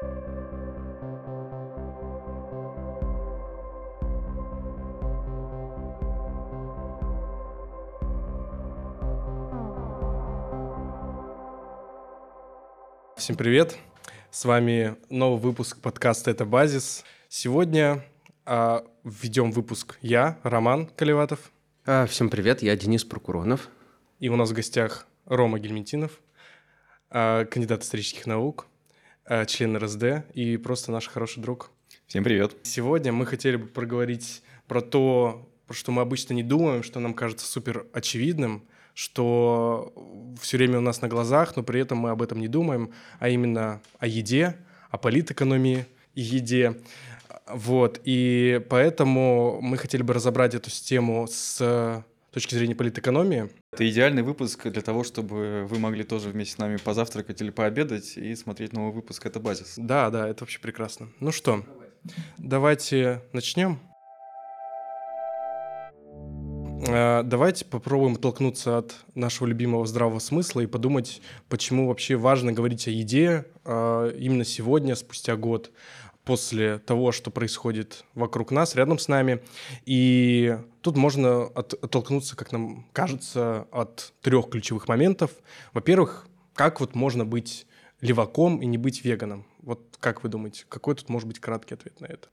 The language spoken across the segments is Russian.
Всем привет! С вами новый выпуск подкаста «Это базис». Сегодня а, введем выпуск я, Роман Колеватов. А, всем привет, я Денис Прокуронов. И у нас в гостях Рома Гельментинов, а, кандидат исторических наук, член РСД и просто наш хороший друг. Всем привет. Сегодня мы хотели бы проговорить про то, про что мы обычно не думаем, что нам кажется супер очевидным – что все время у нас на глазах, но при этом мы об этом не думаем, а именно о еде, о политэкономии и еде. Вот, и поэтому мы хотели бы разобрать эту тему с точки зрения политэкономии. Это идеальный выпуск для того, чтобы вы могли тоже вместе с нами позавтракать или пообедать и смотреть новый выпуск «Это базис». Да, да, это вообще прекрасно. Ну что, давайте начнем. Э, давайте попробуем оттолкнуться от нашего любимого здравого смысла и подумать, почему вообще важно говорить о еде э, именно сегодня, спустя год, после того, что происходит вокруг нас, рядом с нами. И тут можно от, оттолкнуться, как нам кажется, от трех ключевых моментов. Во-первых, как вот можно быть леваком и не быть веганом? Вот как вы думаете, какой тут может быть краткий ответ на это?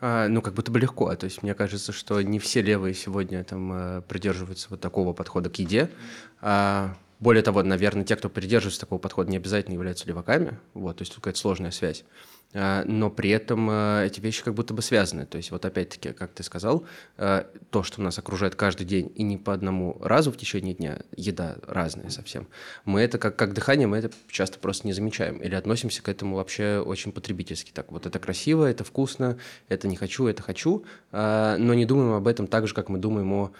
А, ну, как будто бы легко. То есть мне кажется, что не все левые сегодня там э, придерживаются вот такого подхода к еде. А, более того, наверное, те, кто придерживается такого подхода, не обязательно являются леваками. Вот, то есть тут какая-то сложная связь. А, но при этом а, эти вещи как будто бы связаны. То есть вот опять-таки, как ты сказал, а, то, что нас окружает каждый день и не по одному разу в течение дня, еда разная совсем, мы это как, как дыхание, мы это часто просто не замечаем или относимся к этому вообще очень потребительски. Так вот это красиво, это вкусно, это не хочу, это хочу, но не думаем об этом так же, как мы думаем о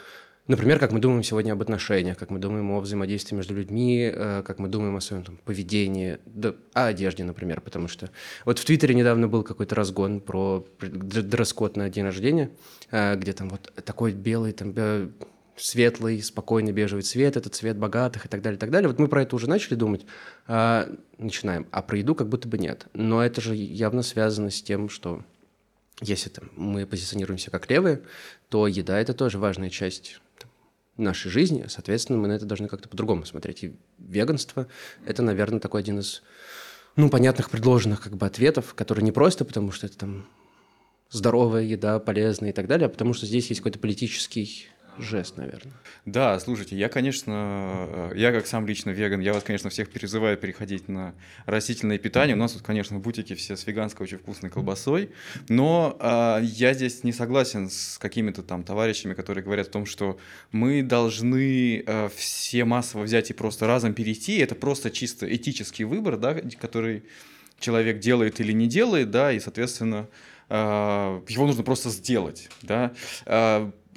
Например, как мы думаем сегодня об отношениях, как мы думаем о взаимодействии между людьми, э, как мы думаем о своем там, поведении, да, о одежде, например, потому что вот в Твиттере недавно был какой-то разгон про дресс-код на день рождения, э, где там вот такой белый, там светлый, спокойный бежевый цвет, этот цвет богатых и так далее, и так далее. Вот мы про это уже начали думать, начинаем, а про еду как будто бы нет. Но это же явно связано с тем, что если там, мы позиционируемся как левые, то еда – это тоже важная часть нашей жизни, соответственно, мы на это должны как-то по-другому смотреть. И веганство – это, наверное, такой один из, ну, понятных предложенных как бы ответов, который не просто потому, что это там здоровая еда, полезная и так далее, а потому что здесь есть какой-то политический жест, наверное. Да, слушайте, я, конечно, э, я как сам лично веган, я вас, конечно, всех призываю переходить на растительное питание. У нас тут, конечно, бутики все с веганской очень вкусной колбасой, но э, я здесь не согласен с какими-то там товарищами, которые говорят о том, что мы должны э, все массово взять и просто разом перейти. Это просто чисто этический выбор, да, который человек делает или не делает, да, и, соответственно, э, его нужно просто сделать, да.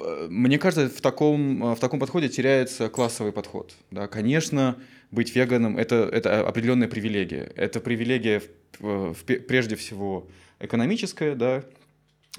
Э, мне кажется, в таком, в таком подходе теряется классовый подход. Да, конечно, быть веганом это, это определенная привилегия. Это привилегия в, в, прежде всего экономическая, да,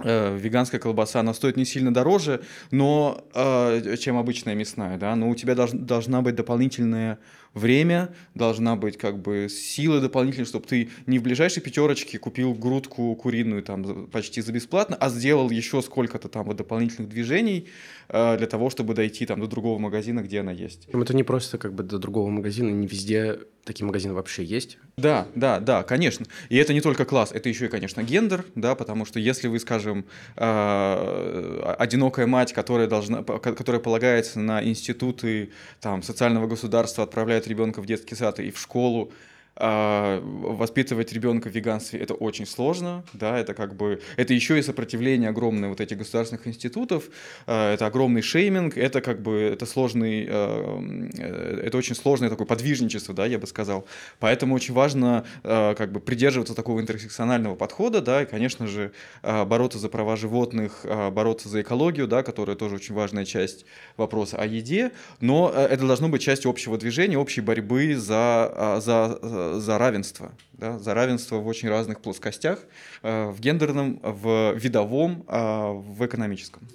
э, веганская колбаса, она стоит не сильно дороже, но, э, чем обычная мясная, да, но у тебя долж, должна быть дополнительная время, должна быть как бы сила дополнительная, чтобы ты не в ближайшей пятерочке купил грудку куриную там почти за бесплатно, а сделал еще сколько-то там вот дополнительных движений э, для того, чтобы дойти там до другого магазина, где она есть. Это не просто как бы до другого магазина, не везде такие магазины вообще есть. Да, да, да, конечно. И это не только класс, это еще и, конечно, гендер, да, потому что если вы, скажем, э, одинокая мать, которая должна, которая полагается на институты там социального государства, отправляет ребенка в детский сад и в школу, а, воспитывать ребенка в веганстве это очень сложно, да, это как бы, это еще и сопротивление огромное вот этих государственных институтов, а, это огромный шейминг, это как бы, это сложный, а, э, это очень сложное такое подвижничество, да, я бы сказал, поэтому очень важно как бы придерживаться такого интерсекционального подхода, да, и, конечно же, бороться за права животных, бороться за экологию, да, которая тоже очень важная часть вопроса о еде, но э, это должно быть частью общего движения, общей борьбы за, за за равенство, да, за равенство в очень разных плоскостях, э, в гендерном, в видовом, а, в экономическом.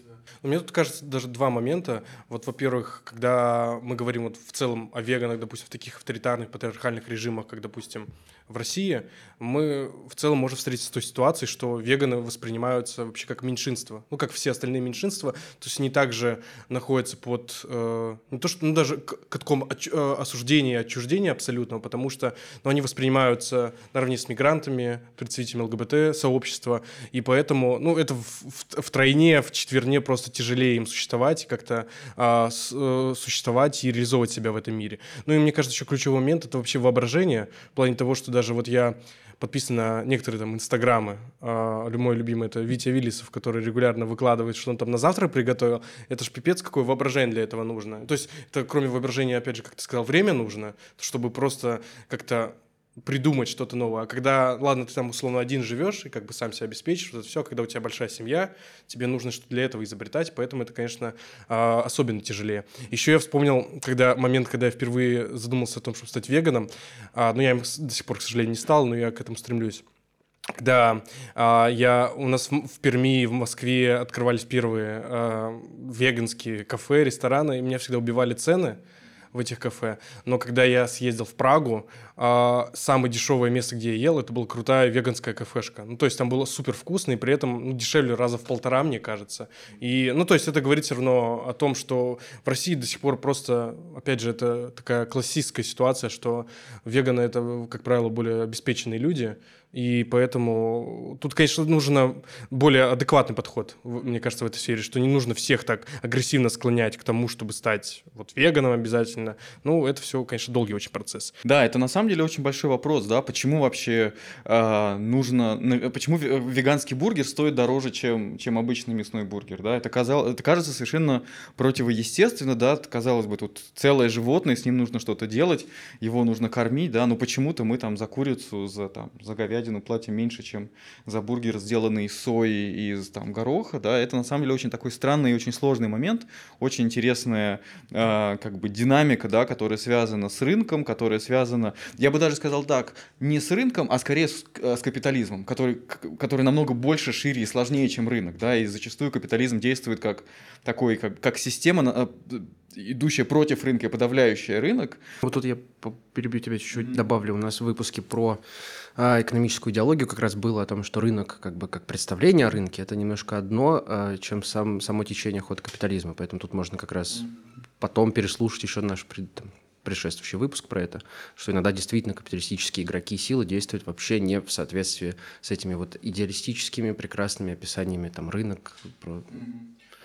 Мне тут кажется даже два момента. Вот, во-первых, когда мы говорим вот в целом о веганах, допустим, в таких авторитарных, патриархальных режимах, как, допустим, в России, мы в целом можем встретиться с той ситуацией, что веганы воспринимаются вообще как меньшинство. Ну, как все остальные меньшинства. То есть они также находятся под... Э, не то, что... Ну, даже к, к такому отч, э, и отчуждению абсолютного, потому что ну, они воспринимаются наравне с мигрантами, представителями ЛГБТ-сообщества, и поэтому, ну, это в, в, в тройне, в четверне просто тяжелее им существовать, как-то а, с, э, существовать и реализовывать себя в этом мире. Ну, и мне кажется, еще ключевой момент — это вообще воображение, в плане того, что даже вот я подписан на некоторые там инстаграмы. А, мой любимый это Витя Виллисов, который регулярно выкладывает, что он там на завтра приготовил. Это ж пипец, какое воображение для этого нужно. То есть это кроме воображения, опять же, как ты сказал, время нужно, чтобы просто как-то придумать что-то новое. А когда, ладно, ты там условно один живешь и как бы сам себя обеспечишь, вот это все, когда у тебя большая семья, тебе нужно что-то для этого изобретать, поэтому это, конечно, а, особенно тяжелее. Еще я вспомнил, когда момент, когда я впервые задумался о том, чтобы стать веганом, а, ну, я им до сих пор, к сожалению, не стал, но я к этому стремлюсь. Когда а, я у нас в, Перми, в Москве открывались первые а, веганские кафе, рестораны, и меня всегда убивали цены в этих кафе. Но когда я съездил в Прагу, а, самое дешевое место, где я ел, это была крутая веганская кафешка. Ну, то есть там было супер вкусно, и при этом ну, дешевле раза в полтора, мне кажется. И, ну, то есть это говорит все равно о том, что в России до сих пор просто, опять же, это такая классическая ситуация, что веганы — это, как правило, более обеспеченные люди, и поэтому тут, конечно, нужен более адекватный подход, мне кажется, в этой сфере, что не нужно всех так агрессивно склонять к тому, чтобы стать вот веганом обязательно. Ну, это все, конечно, долгий очень процесс. Да, это на самом деле очень большой вопрос, да, почему вообще э, нужно, почему веганский бургер стоит дороже, чем, чем обычный мясной бургер, да, это, казалось, это кажется совершенно противоестественно, да, казалось бы, тут целое животное, с ним нужно что-то делать, его нужно кормить, да, но почему-то мы там за курицу, за, там, за говядину платим меньше, чем за бургер, сделанный из сои и из там, гороха, да, это на самом деле очень такой странный и очень сложный момент, очень интересная э, как бы динамика, да, которая связана с рынком, которая связана, я бы даже сказал так, не с рынком, а скорее с, э, с капитализмом, который, который намного больше, шире и сложнее, чем рынок, да, и зачастую капитализм действует как такой, как, как система, э, идущая против рынка и подавляющая рынок. Вот тут я перебью тебя чуть-чуть, mm-hmm. добавлю. У нас в выпуске про а, экономическую идеологию как раз было о том, что рынок, как бы как представление о рынке, это немножко одно, а, чем сам, само течение хода капитализма. Поэтому тут можно как раз потом переслушать еще наш там, предшествующий выпуск про это, что иногда действительно капиталистические игроки силы действуют вообще не в соответствии с этими вот идеалистическими прекрасными описаниями там рынок. Про...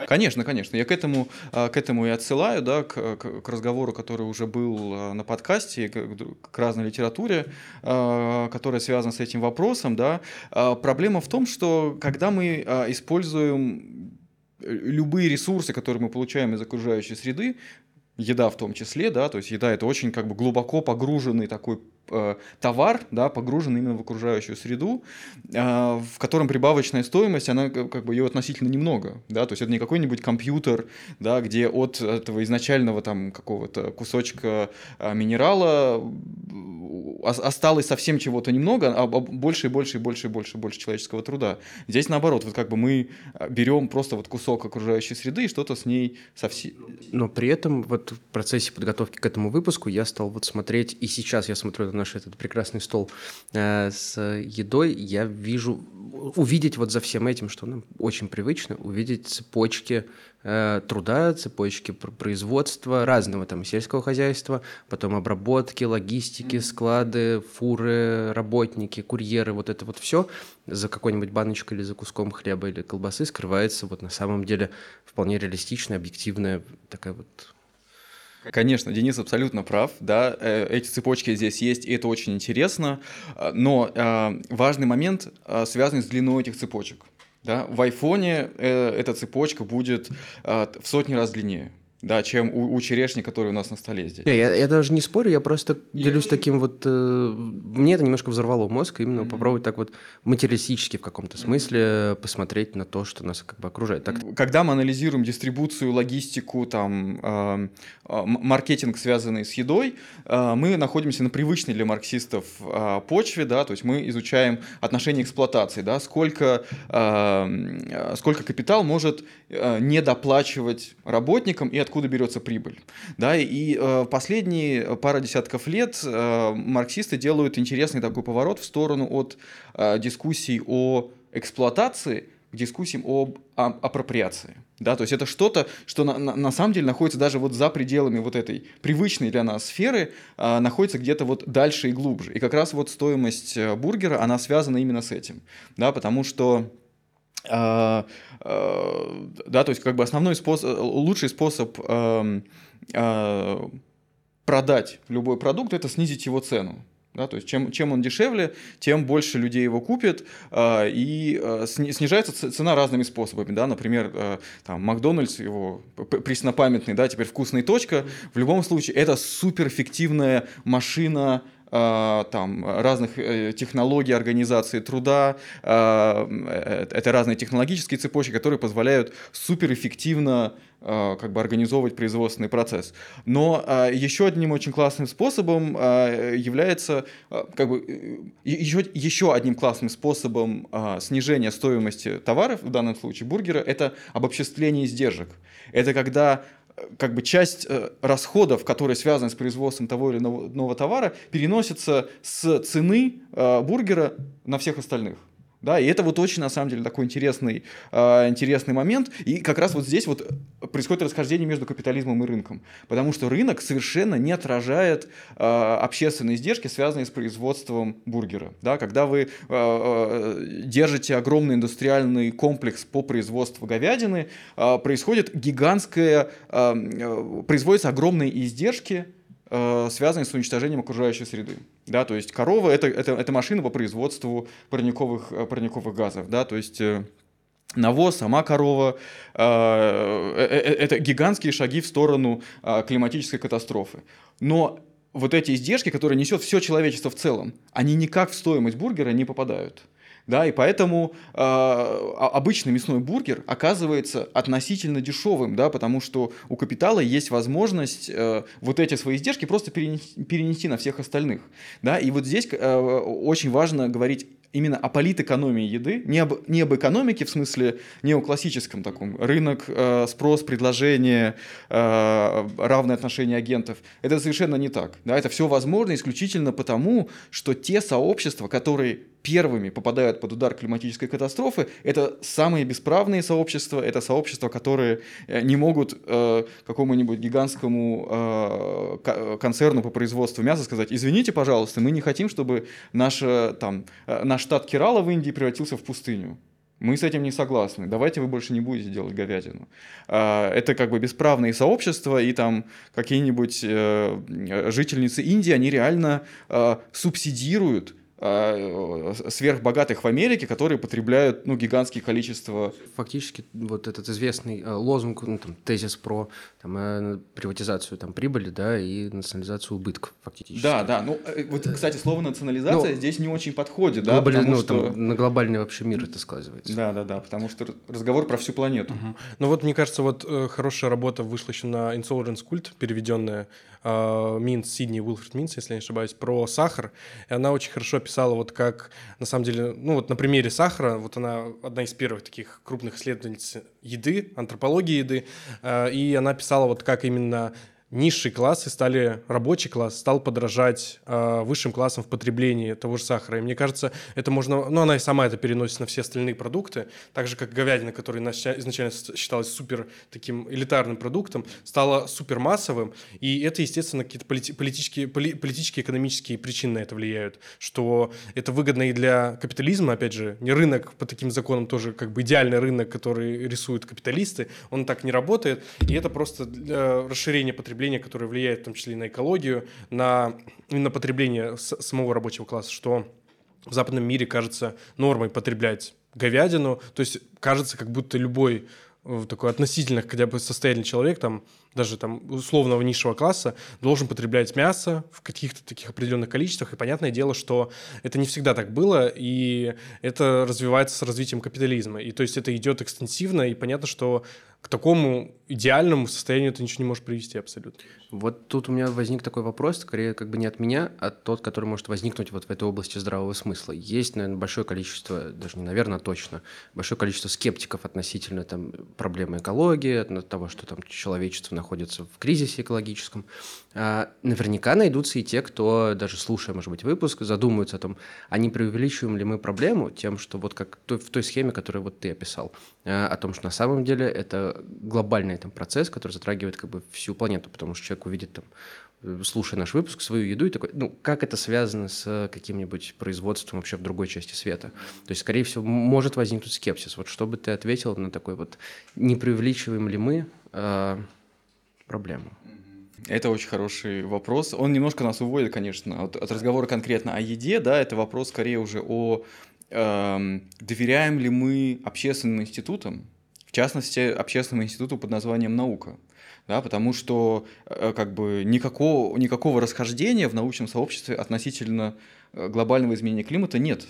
Конечно, конечно. Я к этому, а, к этому и отсылаю, да, к, к разговору, который уже был а, на подкасте, к, к разной литературе, а, которая связана с этим вопросом. Да. Проблема в том, что когда мы используем любые ресурсы, которые мы получаем из окружающей среды, еда в том числе, да, то есть еда это очень как бы глубоко погруженный такой товар, да, погружен именно в окружающую среду, э, в котором прибавочная стоимость, она как бы ее относительно немного, да, то есть это не какой-нибудь компьютер, да, где от этого изначального там какого-то кусочка э, минерала осталось совсем чего-то немного, а больше и больше и больше и больше и больше человеческого труда. Здесь наоборот, вот как бы мы берем просто вот кусок окружающей среды и что-то с ней совсем... Но при этом вот в процессе подготовки к этому выпуску я стал вот смотреть, и сейчас я смотрю наш этот прекрасный стол э, с едой, я вижу, увидеть вот за всем этим, что нам очень привычно, увидеть цепочки э, труда, цепочки производства разного там сельского хозяйства, потом обработки, логистики, склады, фуры, работники, курьеры, вот это вот все за какой-нибудь баночкой или за куском хлеба или колбасы скрывается вот на самом деле вполне реалистичная, объективная такая вот Конечно, Денис абсолютно прав, да, э, эти цепочки здесь есть, и это очень интересно, э, но э, важный момент связан с длиной этих цепочек. Да? В айфоне эта цепочка будет в сотни раз длиннее. Да, чем у, у черешни, который у нас на столе здесь. Не, я, я даже не спорю, я просто делюсь таким вот... Э, мне это немножко взорвало мозг, именно mm-hmm. попробовать так вот материалистически в каком-то смысле посмотреть на то, что нас как бы окружает. Так... Когда мы анализируем дистрибуцию, логистику, там, э, э, маркетинг, связанный с едой, э, мы находимся на привычной для марксистов э, почве, да, то есть мы изучаем отношения эксплуатации, да, сколько, э, сколько капитал может э, не доплачивать работникам и откуда берется прибыль. Да, и э, последние пара десятков лет э, марксисты делают интересный такой поворот в сторону от э, дискуссий о эксплуатации к дискуссиям об а, апроприации. Да, то есть это что-то, что на, на, на самом деле находится даже вот за пределами вот этой привычной для нас сферы, а, находится где-то вот дальше и глубже. И как раз вот стоимость э, бургера, она связана именно с этим. Да, потому что да, то есть как бы основной способ, лучший способ а, а, продать любой продукт – это снизить его цену. Да, то есть чем, чем он дешевле, тем больше людей его купит, э, и э, снижается цена разными способами. Да? Например, э, там, Макдональдс, его преснопамятный, да, теперь вкусная точка, в любом случае это суперэффективная машина а, там, разных э, технологий организации труда, а, э, это разные технологические цепочки, которые позволяют суперэффективно а, как бы организовывать производственный процесс. Но еще одним очень классным способом является как бы еще, еще одним классным способом снижения стоимости товаров, в данном случае бургера, это обобществление издержек. Это когда как бы часть э, расходов, которые связаны с производством того или иного товара, переносится с цены э, бургера на всех остальных. Да, и это вот очень, на самом деле, такой интересный, э, интересный момент. И как раз вот здесь вот происходит расхождение между капитализмом и рынком. Потому что рынок совершенно не отражает э, общественные издержки, связанные с производством бургера. Да, когда вы э, э, держите огромный индустриальный комплекс по производству говядины, э, происходит гигантское, э, э производятся огромные издержки, э, связанные с уничтожением окружающей среды. Да, то есть корова это, это, это машина по производству парниковых, э, парниковых газов. Да, то есть э, навоз, сама корова, э, это гигантские шаги в сторону климатической катастрофы. Но вот эти издержки, которые несет все человечество в целом, они никак в стоимость бургера не попадают. Да, и поэтому э, обычный мясной бургер оказывается относительно дешевым, да, потому что у капитала есть возможность э, вот эти свои издержки просто перенести, перенести на всех остальных. Да, и вот здесь э, очень важно говорить именно о политэкономии еды, не об, не об экономике в смысле неоклассическом таком, рынок, э, спрос, предложение, э, равное отношение агентов. Это совершенно не так. Да? Это все возможно исключительно потому, что те сообщества, которые первыми попадают под удар климатической катастрофы, это самые бесправные сообщества, это сообщества, которые э, не могут э, какому-нибудь гигантскому э, концерну по производству мяса сказать, извините, пожалуйста, мы не хотим, чтобы наша, там, э, наш штат Керала в Индии превратился в пустыню. Мы с этим не согласны. Давайте вы больше не будете делать говядину. А, это как бы бесправные сообщества, и там какие-нибудь э, жительницы Индии, они реально субсидируют сверхбогатых в Америке, которые потребляют ну, гигантские количества. Фактически вот этот известный э, лозунг, ну, там, тезис про там, э, приватизацию там, прибыли да, и национализацию убытков фактически. Да, да. Ну, э, вот, кстати, слово национализация ну, здесь не очень подходит. Да, глобали, ну, что... там, на глобальный вообще мир это сказывается. Да, да, да, потому что разговор про всю планету. Угу. Ну вот, мне кажется, вот хорошая работа вышла еще на Insolence Cult, переведенная э, Минц, Сидни Уилфред Минц, если я не ошибаюсь, про сахар. И она очень хорошо описала, вот как, на самом деле, ну вот на примере сахара, вот она одна из первых таких крупных исследовательниц еды, антропологии еды, э, и она писала вот как именно низшие классы стали, рабочий класс стал подражать э, высшим классам в потреблении того же сахара. И мне кажется, это можно, ну, она и сама это переносит на все остальные продукты, так же, как говядина, которая изначально считалась супер таким элитарным продуктом, стала супер массовым, и это, естественно, какие-то полити- политические, поли- политические, экономические причины на это влияют, что это выгодно и для капитализма, опять же, не рынок по таким законам тоже как бы идеальный рынок, который рисуют капиталисты, он так не работает, и это просто расширение потребления потребление, которое влияет в том числе и на экологию, на, на потребление самого рабочего класса, что в западном мире кажется нормой потреблять говядину. То есть кажется, как будто любой э, такой относительно хотя бы состоятельный человек, там, даже там условного низшего класса, должен потреблять мясо в каких-то таких определенных количествах. И понятное дело, что это не всегда так было, и это развивается с развитием капитализма. И то есть это идет экстенсивно, и понятно, что к такому идеальному состоянию это ничего не может привести абсолютно. Вот тут у меня возник такой вопрос, скорее как бы не от меня, а тот, который может возникнуть вот в этой области здравого смысла. Есть, наверное, большое количество, даже не наверное, точно, большое количество скептиков относительно там проблемы экологии, от того, что там человечество находится в кризисе экологическом. А, наверняка найдутся и те, кто, даже слушая, может быть, выпуск, задумаются о том, а не преувеличиваем ли мы проблему тем, что вот как в той схеме, которую вот ты описал, а, о том, что на самом деле это глобальный там процесс, который затрагивает как бы всю планету, потому что человек увидит там слушая наш выпуск, свою еду и такой, ну, как это связано с каким-нибудь производством вообще в другой части света? То есть, скорее всего, может возникнуть скепсис. Вот что бы ты ответил на такой вот, не преувеличиваем ли мы э, проблему? Это очень хороший вопрос. Он немножко нас уводит, конечно, от, от разговора конкретно о еде, да, это вопрос скорее уже о э, доверяем ли мы общественным институтам, частности, общественному институту под названием «Наука» да, потому что э, как бы никакого, никакого расхождения в научном сообществе относительно э, глобального изменения климата нет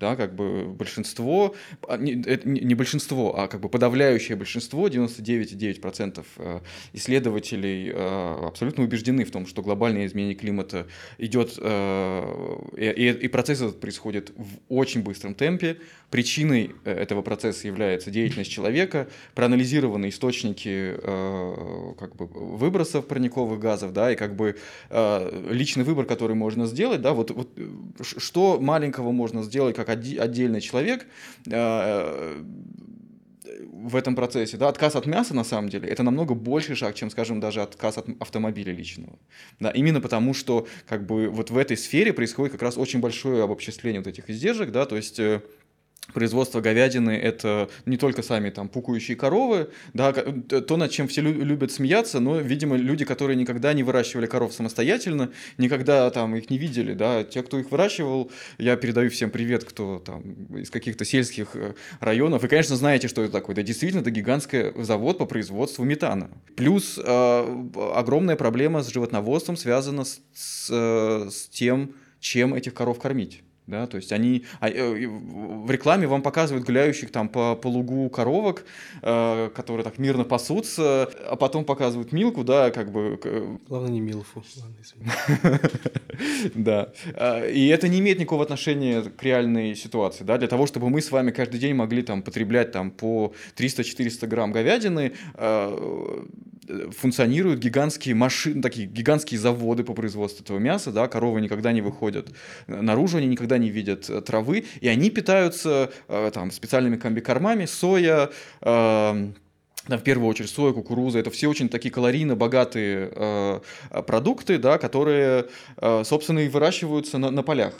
да, как бы большинство, а, не, не большинство, а как бы подавляющее большинство, 99,9% э, исследователей э, абсолютно убеждены в том, что глобальное изменение климата идет, э, и, и процесс этот происходит в очень быстром темпе. Причиной этого процесса является деятельность человека, проанализированы источники как бы выбросов парниковых газов, да, и как бы личный выбор, который можно сделать, да, вот, вот что маленького можно сделать, как отдельный человек э, в этом процессе, да, отказ от мяса на самом деле это намного больший шаг, чем, скажем, даже отказ от автомобиля личного, да, именно потому что как бы вот в этой сфере происходит как раз очень большое обобществление вот этих издержек, да, то есть э, производство говядины – это не только сами там пукающие коровы, да, то, над чем все любят смеяться, но, видимо, люди, которые никогда не выращивали коров самостоятельно, никогда там их не видели, да, те, кто их выращивал, я передаю всем привет, кто там из каких-то сельских э, районов, вы, конечно, знаете, что это такое, да, действительно, это гигантский завод по производству метана. Плюс э, огромная проблема с животноводством связана с, с, э, с тем, чем этих коров кормить да, то есть они а, э, в рекламе вам показывают гуляющих там по, по лугу коровок, э, которые так мирно пасутся, а потом показывают Милку, да, как бы... Главное не Милфу, Да, а, и это не имеет никакого отношения к реальной ситуации, да, для того, чтобы мы с вами каждый день могли там потреблять там по 300-400 грамм говядины, э, функционируют гигантские машины, такие гигантские заводы по производству этого мяса, да, коровы никогда не выходят наружу, они никогда не видят э, травы, и они питаются э, там специальными комбикормами, соя, э, в первую очередь соя, кукуруза, это все очень такие калорийно богатые э, продукты, да, которые, э, собственно, и выращиваются на, на полях.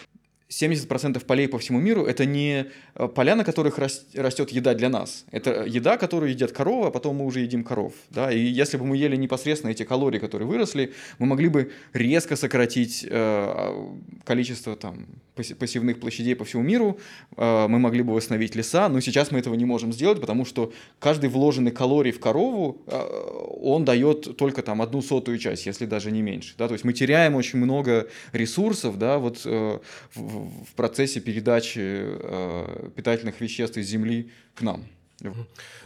70% полей по всему миру это не э, поля, на которых растет еда для нас. Это еда, которую едят коровы, а потом мы уже едим коров. Да? И если бы мы ели непосредственно эти калории, которые выросли, мы могли бы резко сократить э, количество там, посевных площадей по всему миру, э, мы могли бы восстановить леса, но сейчас мы этого не можем сделать, потому что каждый вложенный калорий в корову, э, он дает только там одну сотую часть, если даже не меньше. Да? То есть мы теряем очень много ресурсов да, вот, э, в, в процессе передачи э, питательных веществ из земли к нам. Ну,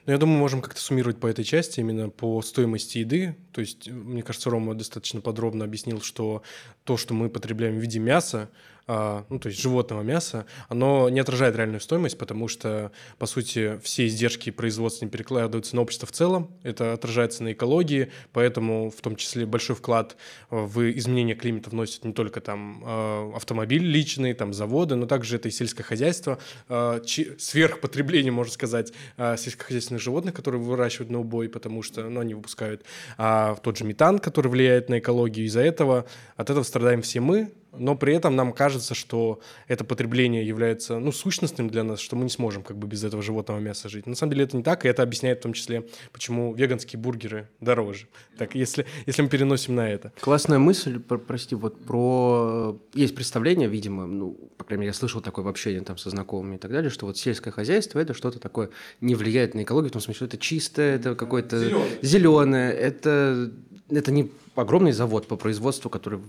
я думаю, можем как-то суммировать по этой части, именно по стоимости еды. То есть, мне кажется, Рома достаточно подробно объяснил, что то, что мы потребляем в виде мяса, ну, то есть животного мяса, оно не отражает реальную стоимость, потому что, по сути, все издержки производства не перекладываются на общество в целом, это отражается на экологии, поэтому в том числе большой вклад в изменение климата вносят не только там а, автомобили личные, там заводы, но также это и сельское хозяйство, а, сверхпотребление, можно сказать, сельскохозяйственных животных, которые выращивают на убой, потому что ну, они выпускают а, тот же метан, который влияет на экологию, из-за этого от этого страдаем все мы, но при этом нам кажется, что это потребление является, ну, сущностным для нас, что мы не сможем как бы без этого животного мяса жить. На самом деле это не так, и это объясняет в том числе, почему веганские бургеры дороже. Так, если, если мы переносим на это. Классная мысль, про, прости, вот про... Есть представление, видимо, ну, по крайней мере, я слышал такое в общении там со знакомыми и так далее, что вот сельское хозяйство – это что-то такое не влияет на экологию, в том смысле, что это чистое, это какое-то зеленое, это, это не огромный завод по производству, который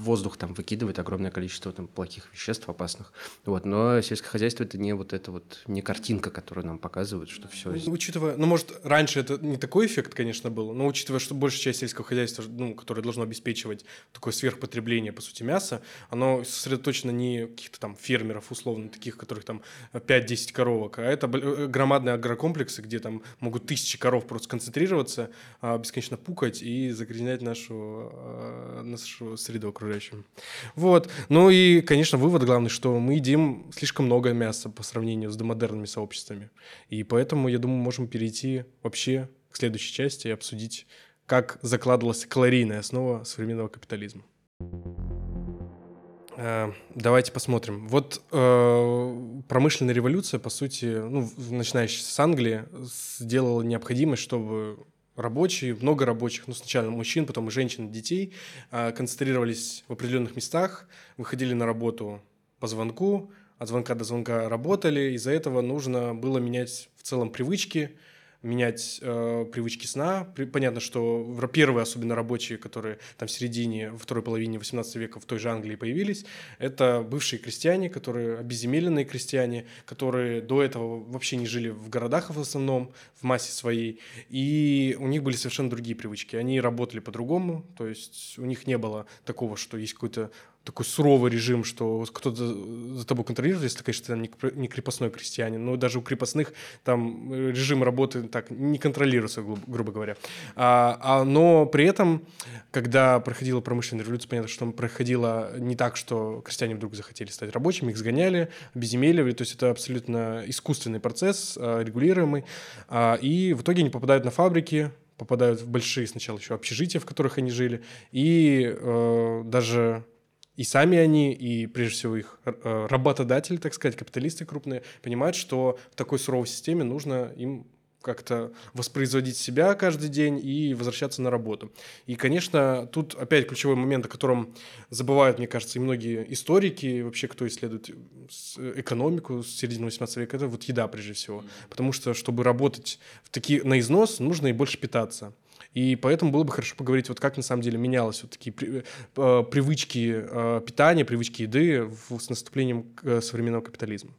в воздух там выкидывает огромное количество там плохих веществ опасных. Вот, но сельское хозяйство это не вот это вот не картинка, которую нам показывают, что все. Ну, учитывая, ну может раньше это не такой эффект, конечно, был, но учитывая, что большая часть сельского хозяйства, ну, которое должно обеспечивать такое сверхпотребление по сути мяса, оно сосредоточено не каких-то там фермеров условно таких, которых там 5-10 коровок, а это э, громадные агрокомплексы, где там могут тысячи коров просто концентрироваться, а, бесконечно пукать и загрязнять нашу а, нашу среду окружающую окружающим. Вот. Ну и, конечно, вывод главный, что мы едим слишком много мяса по сравнению с домодерными сообществами. И поэтому, я думаю, можем перейти вообще к следующей части и обсудить, как закладывалась калорийная основа современного капитализма. Э, давайте посмотрим. Вот э, промышленная революция, по сути, ну, начинающая с Англии, сделала необходимость, чтобы рабочие, много рабочих, ну, сначала мужчин, потом женщин, детей, а, концентрировались в определенных местах, выходили на работу по звонку, от звонка до звонка работали, из-за этого нужно было менять в целом привычки, менять э, привычки сна. При, понятно, что первые, особенно рабочие, которые там в середине, второй половине 18 века в той же Англии появились, это бывшие крестьяне, которые обезземеленные крестьяне, которые до этого вообще не жили в городах в основном, в массе своей, и у них были совершенно другие привычки. Они работали по-другому, то есть у них не было такого, что есть какой-то такой суровый режим, что кто-то за тобой контролирует, если ты, конечно, не крепостной крестьянин, но даже у крепостных там э, режим работы так не контролируется, грубо, говоря. А, а, но при этом, когда проходила промышленная революция, понятно, что проходила не так, что крестьяне вдруг захотели стать рабочими, их сгоняли, обезземеливали, то есть это абсолютно искусственный процесс, а, регулируемый, а, и в итоге они попадают на фабрики, попадают в большие сначала еще общежития, в которых они жили, и э, даже и сами они, и прежде всего их э, работодатели, так сказать, капиталисты крупные, понимают, что в такой суровой системе нужно им как-то воспроизводить себя каждый день и возвращаться на работу. И, конечно, тут опять ключевой момент, о котором забывают, мне кажется, и многие историки, и вообще кто исследует экономику с середины 18 века, это вот еда прежде всего. Потому что, чтобы работать в такие, на износ, нужно и больше питаться. И поэтому было бы хорошо поговорить, вот как на самом деле менялось вот такие при, э, привычки э, питания, привычки еды в, с наступлением э, современного капитализма.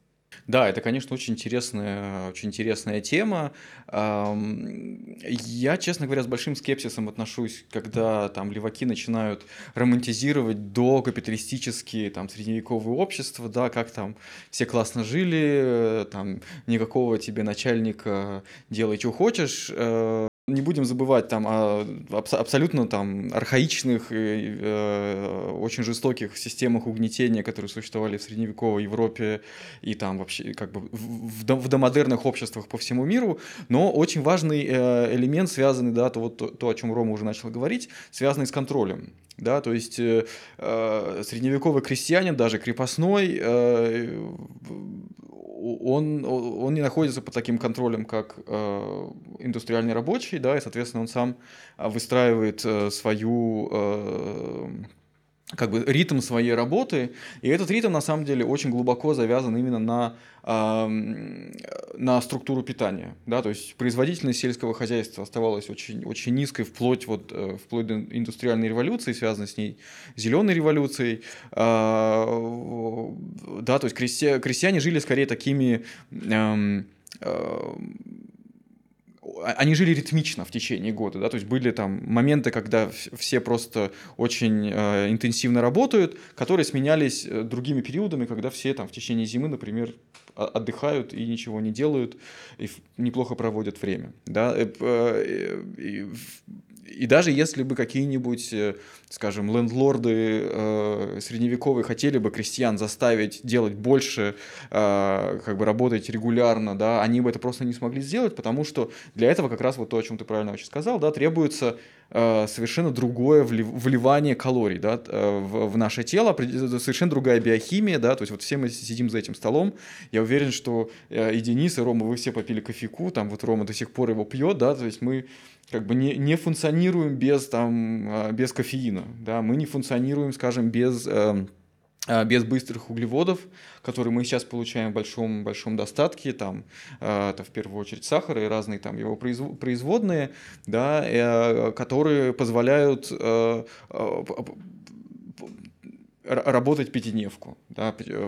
Да, это, конечно, очень интересная, очень интересная тема. Я, честно говоря, с большим скепсисом отношусь, когда там леваки начинают романтизировать до капиталистические там средневековые общества, да, как там все классно жили, там никакого тебе начальника делай, что хочешь не будем забывать там о аб- абсолютно там архаичных и э, очень жестоких системах угнетения, которые существовали в средневековой Европе и там вообще как бы в, в домодерных обществах по всему миру, но очень важный э, элемент связанный, да, то вот то, то, о чем Рома уже начал говорить, связанный с контролем. Да, то есть э, э средневековый крестьянин, даже крепостной, э, он, он не находится под таким контролем, как э, индустриальный рабочий, да, и, соответственно, он сам э, выстраивает э, свою э, как бы ритм своей работы, и этот ритм на самом деле очень глубоко завязан именно на, э, на структуру питания, да, то есть производительность сельского хозяйства оставалась очень, очень низкой вплоть, вот, э, вплоть до индустриальной революции, связанной с ней зеленой революцией, э, да, то есть крестья, крестьяне жили скорее такими э, они жили ритмично в течение года, да, то есть были там моменты, когда все просто очень э, интенсивно работают, которые сменялись э, другими периодами, когда все там в течение зимы, например, отдыхают и ничего не делают, и неплохо проводят время, да, э, и даже если бы какие-нибудь, э, скажем, лендлорды э, средневековые хотели бы крестьян заставить делать больше, э, как бы работать регулярно, да, они бы это просто не смогли сделать, потому что для этого как раз вот то, о чем ты правильно очень сказал, да, требуется э, совершенно другое вливание калорий да, э, в, в наше тело, совершенно другая биохимия, да, то есть вот все мы сидим за этим столом, я уверен, что и Денис, и Рома, вы все попили кофейку, там вот Рома до сих пор его пьет, да, то есть мы как бы не, не функционируем без, там, без кофеина, да, мы не функционируем, скажем, без эм, а, без быстрых углеводов, которые мы сейчас получаем в большом, большом достатке, там, а, это в первую очередь сахар и разные там его производные, да, э, которые позволяют э, работать пятидневку, да, э,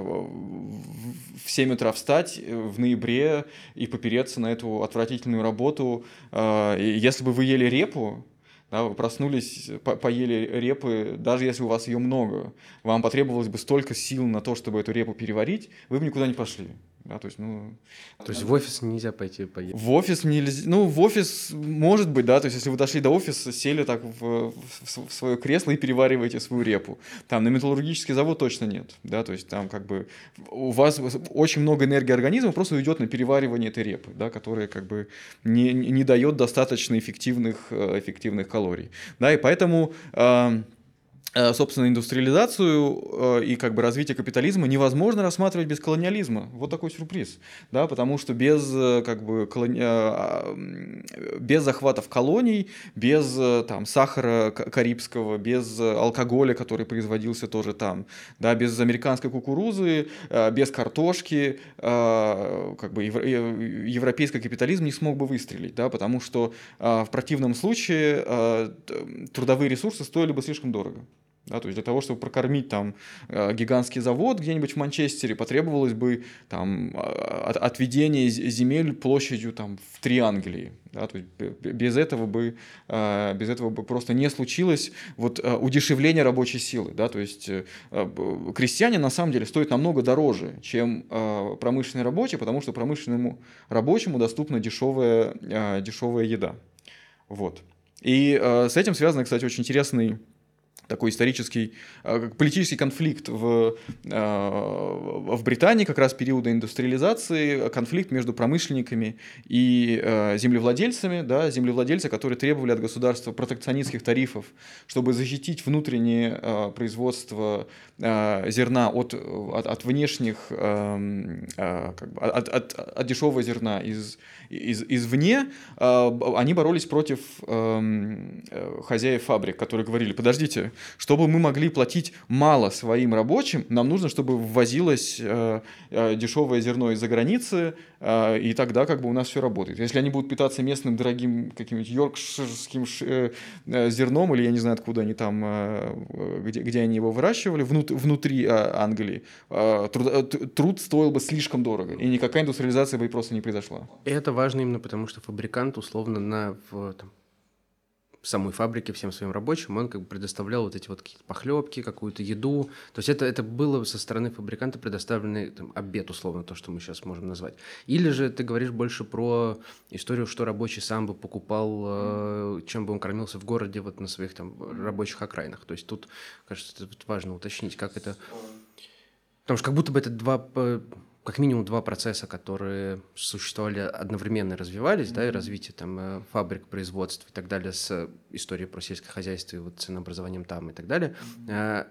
в 7 утра встать в ноябре и попереться на эту отвратительную работу. Если бы вы ели репу, да, вы проснулись, по поели репы, даже если у вас ее много, вам потребовалось бы столько сил на то, чтобы эту репу переварить, вы бы никуда не пошли. Да, то есть, ну... То есть в офис нельзя пойти поесть? В офис нельзя... Ну, в офис может быть, да, то есть если вы дошли до офиса, сели так в, в, в свое кресло и перевариваете свою репу. Там на металлургический завод точно нет, да, то есть там как бы у вас очень много энергии организма просто уйдет на переваривание этой репы, да, которая как бы не, не дает достаточно эффективных, э, эффективных калорий. Да, и поэтому... Э, Э, собственно, индустриализацию э, и как бы развитие капитализма невозможно рассматривать без колониализма. Вот такой сюрприз, да, потому что без э, как бы колони... А, без захватов колоний, без там сахара карибского, без алкоголя, который производился тоже там, да, без американской кукурузы, без картошки, как бы европейский капитализм не смог бы выстрелить, да, потому что в противном случае трудовые ресурсы стоили бы слишком дорого. Да, то есть для того, чтобы прокормить там э, гигантский завод где-нибудь в Манчестере, потребовалось бы там а, отведение земель площадью там в три Англии. Да, то есть без этого бы э, без этого бы просто не случилось вот э, удешевление рабочей силы. Да, то есть крестьяне на самом деле стоят намного дороже, чем промышленный рабочий, потому что промышленному рабочему доступна дешевая, дешевая еда. Вот. И с этим связан, кстати, очень интересный такой исторический, э, политический конфликт в, э, в Британии как раз периода индустриализации, конфликт между промышленниками и э, землевладельцами, да, землевладельцы, которые требовали от государства протекционистских тарифов, чтобы защитить внутреннее производство зерна от, от, от внешних, как бы, от, от, от дешевого зерна из, из, извне, они боролись против эм, хозяев фабрик, которые говорили, подождите, чтобы мы могли платить мало своим рабочим, нам нужно, чтобы ввозилось э, э, дешевое зерно из-за границы, э, и тогда как бы у нас все работает. Если они будут питаться местным дорогим каким-нибудь йоркширским э, э, зерном, или я не знаю, откуда они там, э, где, где они его выращивали, внут, внутри э, Англии, э, труд, э, труд стоил бы слишком дорого, и никакая индустриализация бы просто не произошла. Это важно именно потому, что фабрикант условно на в, там, самой фабрике всем своим рабочим, он как бы предоставлял вот эти вот какие-то похлебки, какую-то еду. То есть это, это было со стороны фабриканта предоставленный там, обед, условно, то, что мы сейчас можем назвать. Или же ты говоришь больше про историю, что рабочий сам бы покупал, э, чем бы он кормился в городе вот на своих там рабочих окраинах. То есть тут, кажется, это важно уточнить, как это... Потому что как будто бы это два как минимум два процесса, которые существовали одновременно развивались, mm-hmm. да, и развитие там э, фабрик, производств и так далее с историей про сельское хозяйство и вот ценообразованием там и так далее. Mm-hmm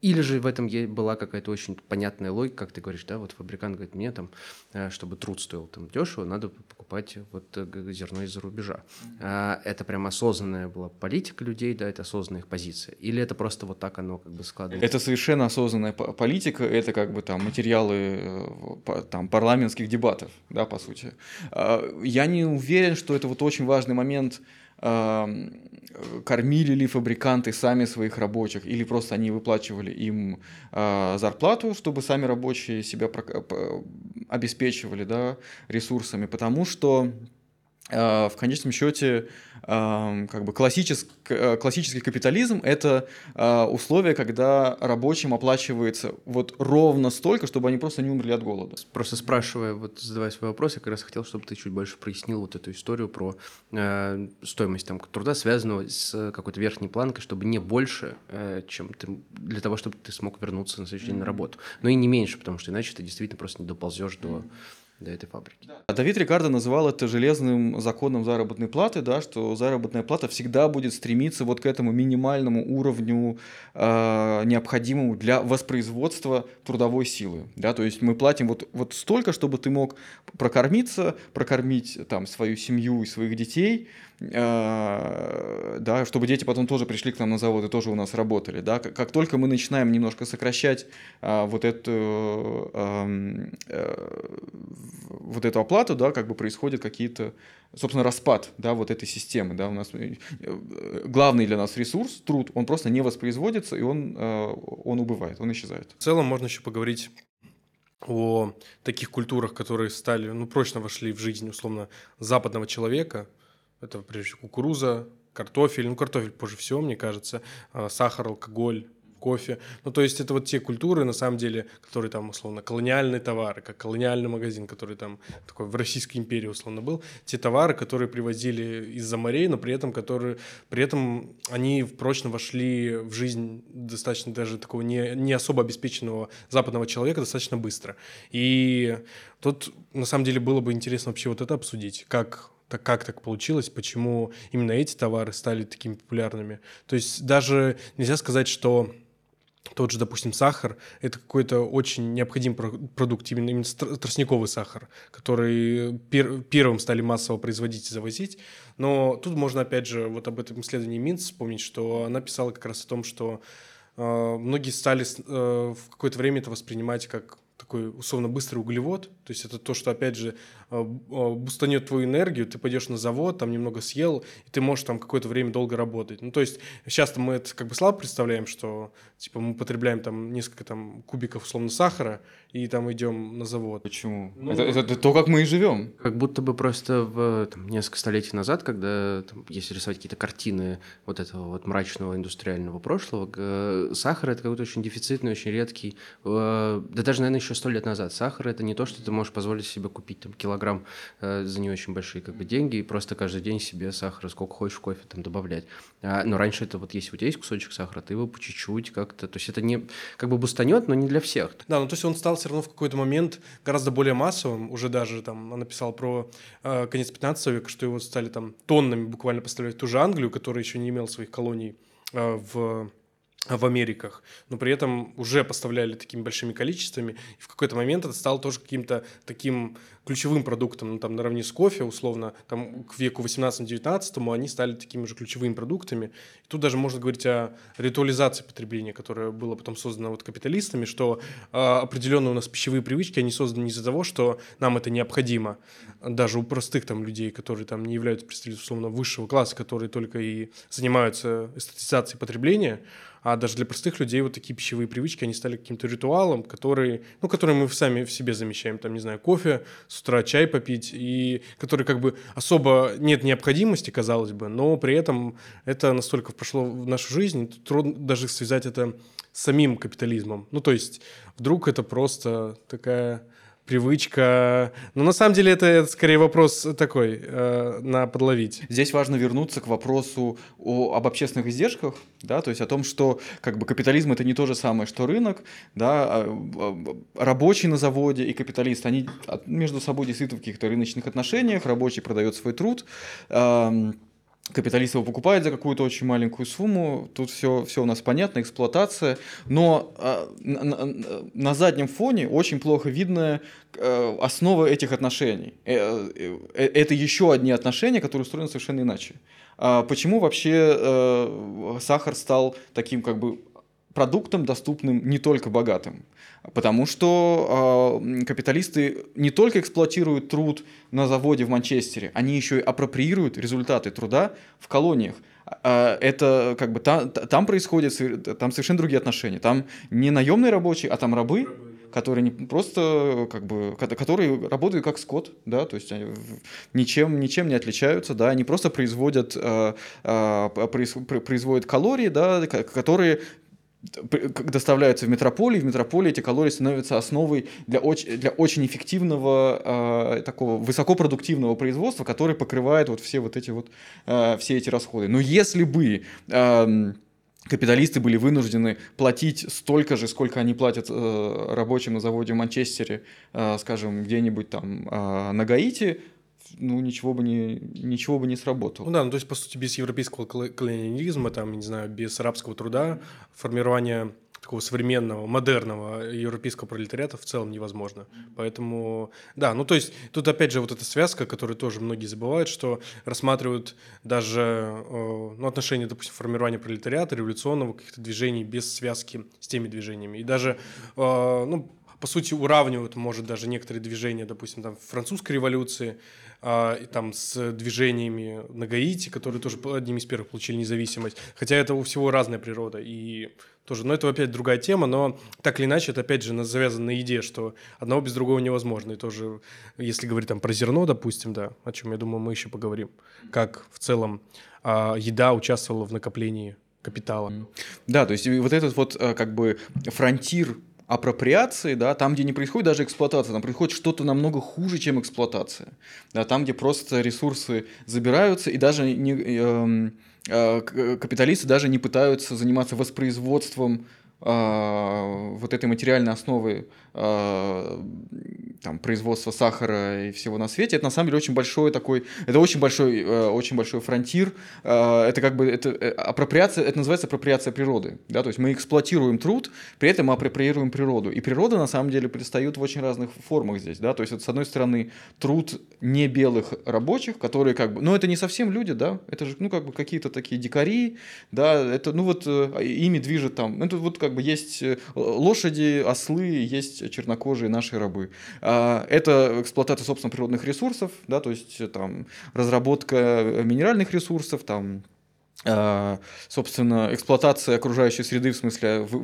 или же в этом была какая-то очень понятная логика, как ты говоришь, да, вот фабрикант говорит, мне там, э, чтобы труд стоил там дешево, надо покупать вот э, зерно из-за рубежа. Mm-hmm. Это прям осознанная была политика людей, да, это осознанная их позиция. Или это просто вот так оно как бы складывается? Это совершенно осознанная политика, это как бы там материалы э, там парламентских дебатов, да, по сути. А, я не уверен, что это вот очень важный момент, кормили ли фабриканты сами своих рабочих, или просто они выплачивали им э, зарплату, чтобы сами рабочие себя обеспечивали да, ресурсами, потому что э, в конечном счете как бы классический, э, классический капитализм – это а, условие, когда рабочим оплачивается вот ровно столько, чтобы они просто не умерли от голода. Просто спрашивая, вот задавая свой вопрос, я как раз хотел, чтобы ты чуть больше прояснил вот эту историю про э, стоимость там, труда, связанного с какой-то верхней планкой, чтобы не больше, э, чем ты, для того, чтобы ты смог вернуться на следующий день на работу. Но и не меньше, потому что иначе ты действительно просто не доползешь до до этой фабрики. А Давид Рикардо называл это железным законом заработной платы, да, что заработная плата всегда будет стремиться вот к этому минимальному уровню э, необходимому для воспроизводства трудовой силы, да, то есть мы платим вот, вот столько, чтобы ты мог прокормиться, прокормить там свою семью и своих детей, да, чтобы дети потом тоже пришли к нам на завод и тоже у нас работали, да, как, как только мы начинаем немножко сокращать э, вот эту э, э, вот эту оплату, да, как бы происходят какие-то, собственно, распад, да, вот этой системы, да, у нас э, главный для нас ресурс, труд, он просто не воспроизводится, и он, э, он убывает, он исчезает. В целом можно еще поговорить о таких культурах, которые стали, ну, прочно вошли в жизнь, условно, западного человека. Это, прежде всего, кукуруза, картофель. Ну, картофель позже всего, мне кажется. А, сахар, алкоголь, кофе. Ну, то есть это вот те культуры, на самом деле, которые там, условно, колониальные товары, как колониальный магазин, который там такой в Российской империи, условно, был. Те товары, которые привозили из-за морей, но при этом, которые, при этом они прочно вошли в жизнь достаточно даже такого не, не особо обеспеченного западного человека достаточно быстро. И тут, на самом деле, было бы интересно вообще вот это обсудить, как так как так получилось, почему именно эти товары стали такими популярными. То есть даже нельзя сказать, что тот же, допустим, сахар – это какой-то очень необходимый продукт, именно, именно тростниковый сахар, который пер, первым стали массово производить и завозить. Но тут можно, опять же, вот об этом исследовании Минц вспомнить, что она писала как раз о том, что э, многие стали э, в какое-то время это воспринимать как такой условно быстрый углевод, то есть это то, что, опять же, а, а, бустанет твою энергию, ты пойдешь на завод, там немного съел, и ты можешь там какое-то время долго работать. Ну, то есть часто мы это как бы слабо представляем, что, типа, мы потребляем там несколько там кубиков, условно, сахара, и там идем на завод. Почему? Ну, это, это, это то, как мы и живем. Как будто бы просто в там, несколько столетий назад, когда, там, если рисовать какие-то картины вот этого вот мрачного индустриального прошлого, сахар – это какой-то очень дефицитный, очень редкий, э, да даже, наверное, еще сто лет назад. Сахар – это не то, что ты можешь позволить себе купить там килограмм э, за не очень большие как бы деньги и просто каждый день себе сахара сколько хочешь в кофе там добавлять. А, но раньше это вот если у тебя есть кусочек сахара, ты его по чуть-чуть как-то, то есть это не как бы бустанет, но не для всех. Да, ну то есть он стал все равно в какой-то момент гораздо более массовым, уже даже там он написал про э, конец 15 века, что его стали там тоннами буквально поставлять ту же Англию, которая еще не имела своих колоний э, в в Америках, но при этом уже поставляли такими большими количествами, и в какой-то момент это стало тоже каким-то таким ключевым продуктом, ну, там, наравне с кофе, условно, там, к веку 18-19 они стали такими же ключевыми продуктами. И тут даже можно говорить о ритуализации потребления, которая была потом создана вот капиталистами, что э, определенные у нас пищевые привычки, они созданы не из-за того, что нам это необходимо, даже у простых там людей, которые там не являются представителями, условно, высшего класса, которые только и занимаются эстетизацией потребления, а даже для простых людей вот такие пищевые привычки, они стали каким-то ритуалом, который, ну, который мы сами в себе замещаем. Там, не знаю, кофе, с утра чай попить, и который как бы особо нет необходимости, казалось бы, но при этом это настолько прошло в нашу жизнь, трудно даже связать это с самим капитализмом. Ну, то есть вдруг это просто такая привычка. Но на самом деле это, это скорее вопрос такой, э, на подловить. Здесь важно вернуться к вопросу о, об общественных издержках, да, то есть о том, что как бы капитализм это не то же самое, что рынок, да, а, а, рабочий на заводе и капиталист, они между собой действительно в каких-то рыночных отношениях, рабочий продает свой труд, э, капиталист его покупает за какую-то очень маленькую сумму, тут все, все у нас понятно, эксплуатация, но э, на, на заднем фоне очень плохо видно э, основа этих отношений. Э, э, э, это еще одни отношения, которые устроены совершенно иначе. А почему вообще э, сахар стал таким как бы продуктом, доступным не только богатым. Потому что э, капиталисты не только эксплуатируют труд на заводе в Манчестере, они еще и апроприируют результаты труда в колониях. Э, это как бы там, там происходит, там совершенно другие отношения. Там не наемные рабочие, а там рабы, которые не просто как бы, которые работают как скот, да, то есть они ничем, ничем не отличаются, да, они просто производят, э, э, производят калории, да, которые доставляются в метрополии, в метрополии эти калории становятся основой для очень, для очень эффективного, э, такого высокопродуктивного производства, который покрывает вот все вот эти вот, э, все эти расходы. Но если бы э, капиталисты были вынуждены платить столько же, сколько они платят э, рабочим на заводе в Манчестере, э, скажем, где-нибудь там э, на Гаити, ну, ничего бы не, ничего бы не сработало. Ну да, ну то есть, по сути, без европейского колониализма, там, не знаю, без арабского труда, формирование такого современного, модерного европейского пролетариата в целом невозможно. Поэтому, да, ну то есть тут опять же вот эта связка, которую тоже многие забывают, что рассматривают даже э, ну, отношения, допустим, формирования пролетариата, революционного каких-то движений без связки с теми движениями. И даже, э, ну, по сути, уравнивают, может, даже некоторые движения, допустим, там, французской революции, а, и там с движениями на Гаити, которые тоже одними из первых получили независимость. Хотя это у всего разная природа. И тоже, но это опять другая тема, но так или иначе это опять же завязано на идее, что одного без другого невозможно. И тоже, если говорить там про зерно, допустим, да, о чем я думаю мы еще поговорим, как в целом а, еда участвовала в накоплении капитала. Да, то есть вот этот вот э, как бы фронтир апроприации, да, там, где не происходит даже эксплуатация, там происходит что-то намного хуже, чем эксплуатация. Да, там, где просто ресурсы забираются, и даже не, э, э, капиталисты даже не пытаются заниматься воспроизводством вот этой материальной основы э, там, производства сахара и всего на свете, это на самом деле очень большой такой, это очень большой, э, очень большой фронтир, э, это как бы, это э, апроприация, это называется апроприация природы, да, то есть мы эксплуатируем труд, при этом мы апроприируем природу, и природа на самом деле предстает в очень разных формах здесь, да, то есть это, с одной стороны, труд не белых рабочих, которые как бы, ну это не совсем люди, да, это же, ну как бы какие-то такие дикари, да, это, ну вот ими движет там, это вот как бы есть лошади, ослы, есть чернокожие наши рабы, а, это эксплуатация, собственно, природных ресурсов, да, то есть там разработка минеральных ресурсов, там а, собственно, эксплуатация окружающей среды, в смысле э,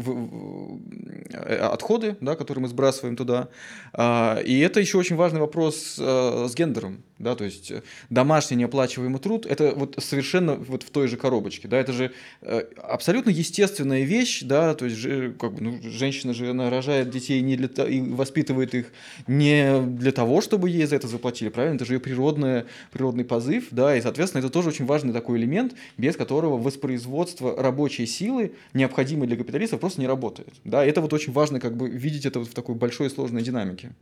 отходы, да, которые мы сбрасываем туда. А, и это еще очень важный вопрос с гендером да, то есть э, домашний неоплачиваемый труд, это вот совершенно вот в той же коробочке, да, это же э, абсолютно естественная вещь, да, то есть как бы, ну, женщина же она рожает детей не для и воспитывает их не для того, чтобы ей за это заплатили, правильно, это же ее природная, природный позыв, да, и, соответственно, это тоже очень важный такой элемент, без которого воспроизводство рабочей силы, необходимой для капиталистов, просто не работает, да, это вот очень важно как бы видеть это вот в такой большой сложной динамике.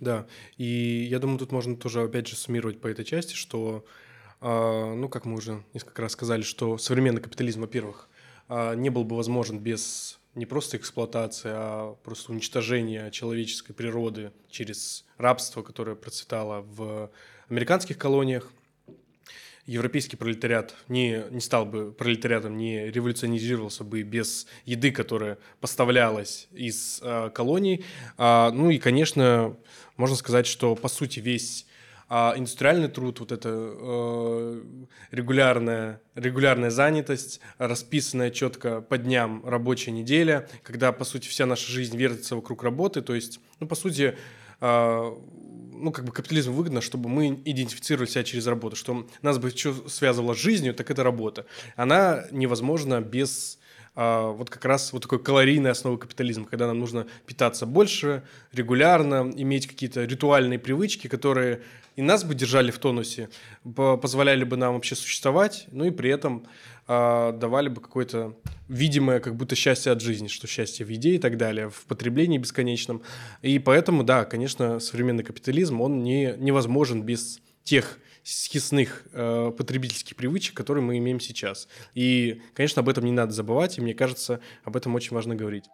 Да, и я думаю, тут можно тоже, опять же, суммировать по этой части, что, э, ну, как мы уже несколько раз сказали, что современный капитализм, во-первых, э, не был бы возможен без не просто эксплуатации, а просто уничтожения человеческой природы через рабство, которое процветало в американских колониях. Европейский пролетариат не, не стал бы пролетариатом, не революционизировался бы без еды, которая поставлялась из э, колоний. А, ну и, конечно, можно сказать, что по сути весь а индустриальный труд, вот эта э, регулярная, регулярная занятость, расписанная четко по дням рабочая неделя, когда, по сути, вся наша жизнь вертится вокруг работы, то есть, ну, по сути, э, ну, как бы капитализм выгодно, чтобы мы идентифицировали себя через работу, что нас бы что связывало с жизнью, так это работа. Она невозможна без а, вот как раз вот такой калорийной основы капитализма, когда нам нужно питаться больше, регулярно, иметь какие-то ритуальные привычки, которые и нас бы держали в тонусе, позволяли бы нам вообще существовать, ну и при этом э, давали бы какое-то видимое как будто счастье от жизни, что счастье в еде и так далее, в потреблении бесконечном. И поэтому, да, конечно, современный капитализм, он не, невозможен без тех съестных э, потребительских привычек, которые мы имеем сейчас. И, конечно, об этом не надо забывать, и мне кажется, об этом очень важно говорить.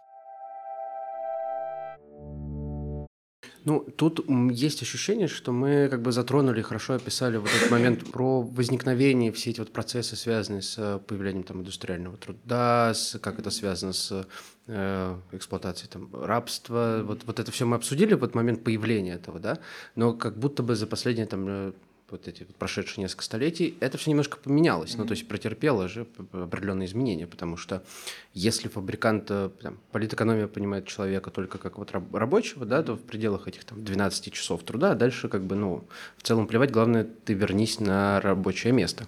Ну, тут есть ощущение, что мы как бы затронули, хорошо описали вот этот момент про возникновение, все эти вот процессы, связанные с э, появлением там индустриального труда, с, как это связано с э, эксплуатацией там рабства, вот, вот это все мы обсудили, вот момент появления этого, да, но как будто бы за последние там э, вот эти прошедшие несколько столетий, это все немножко поменялось. Mm-hmm. Ну, то есть претерпело же определенные изменения, потому что если фабрикант, э, там, политэкономия понимает человека только как вот рабочего, да, то в пределах этих там 12 часов труда, а дальше как бы, ну, в целом плевать, главное, ты вернись на рабочее место.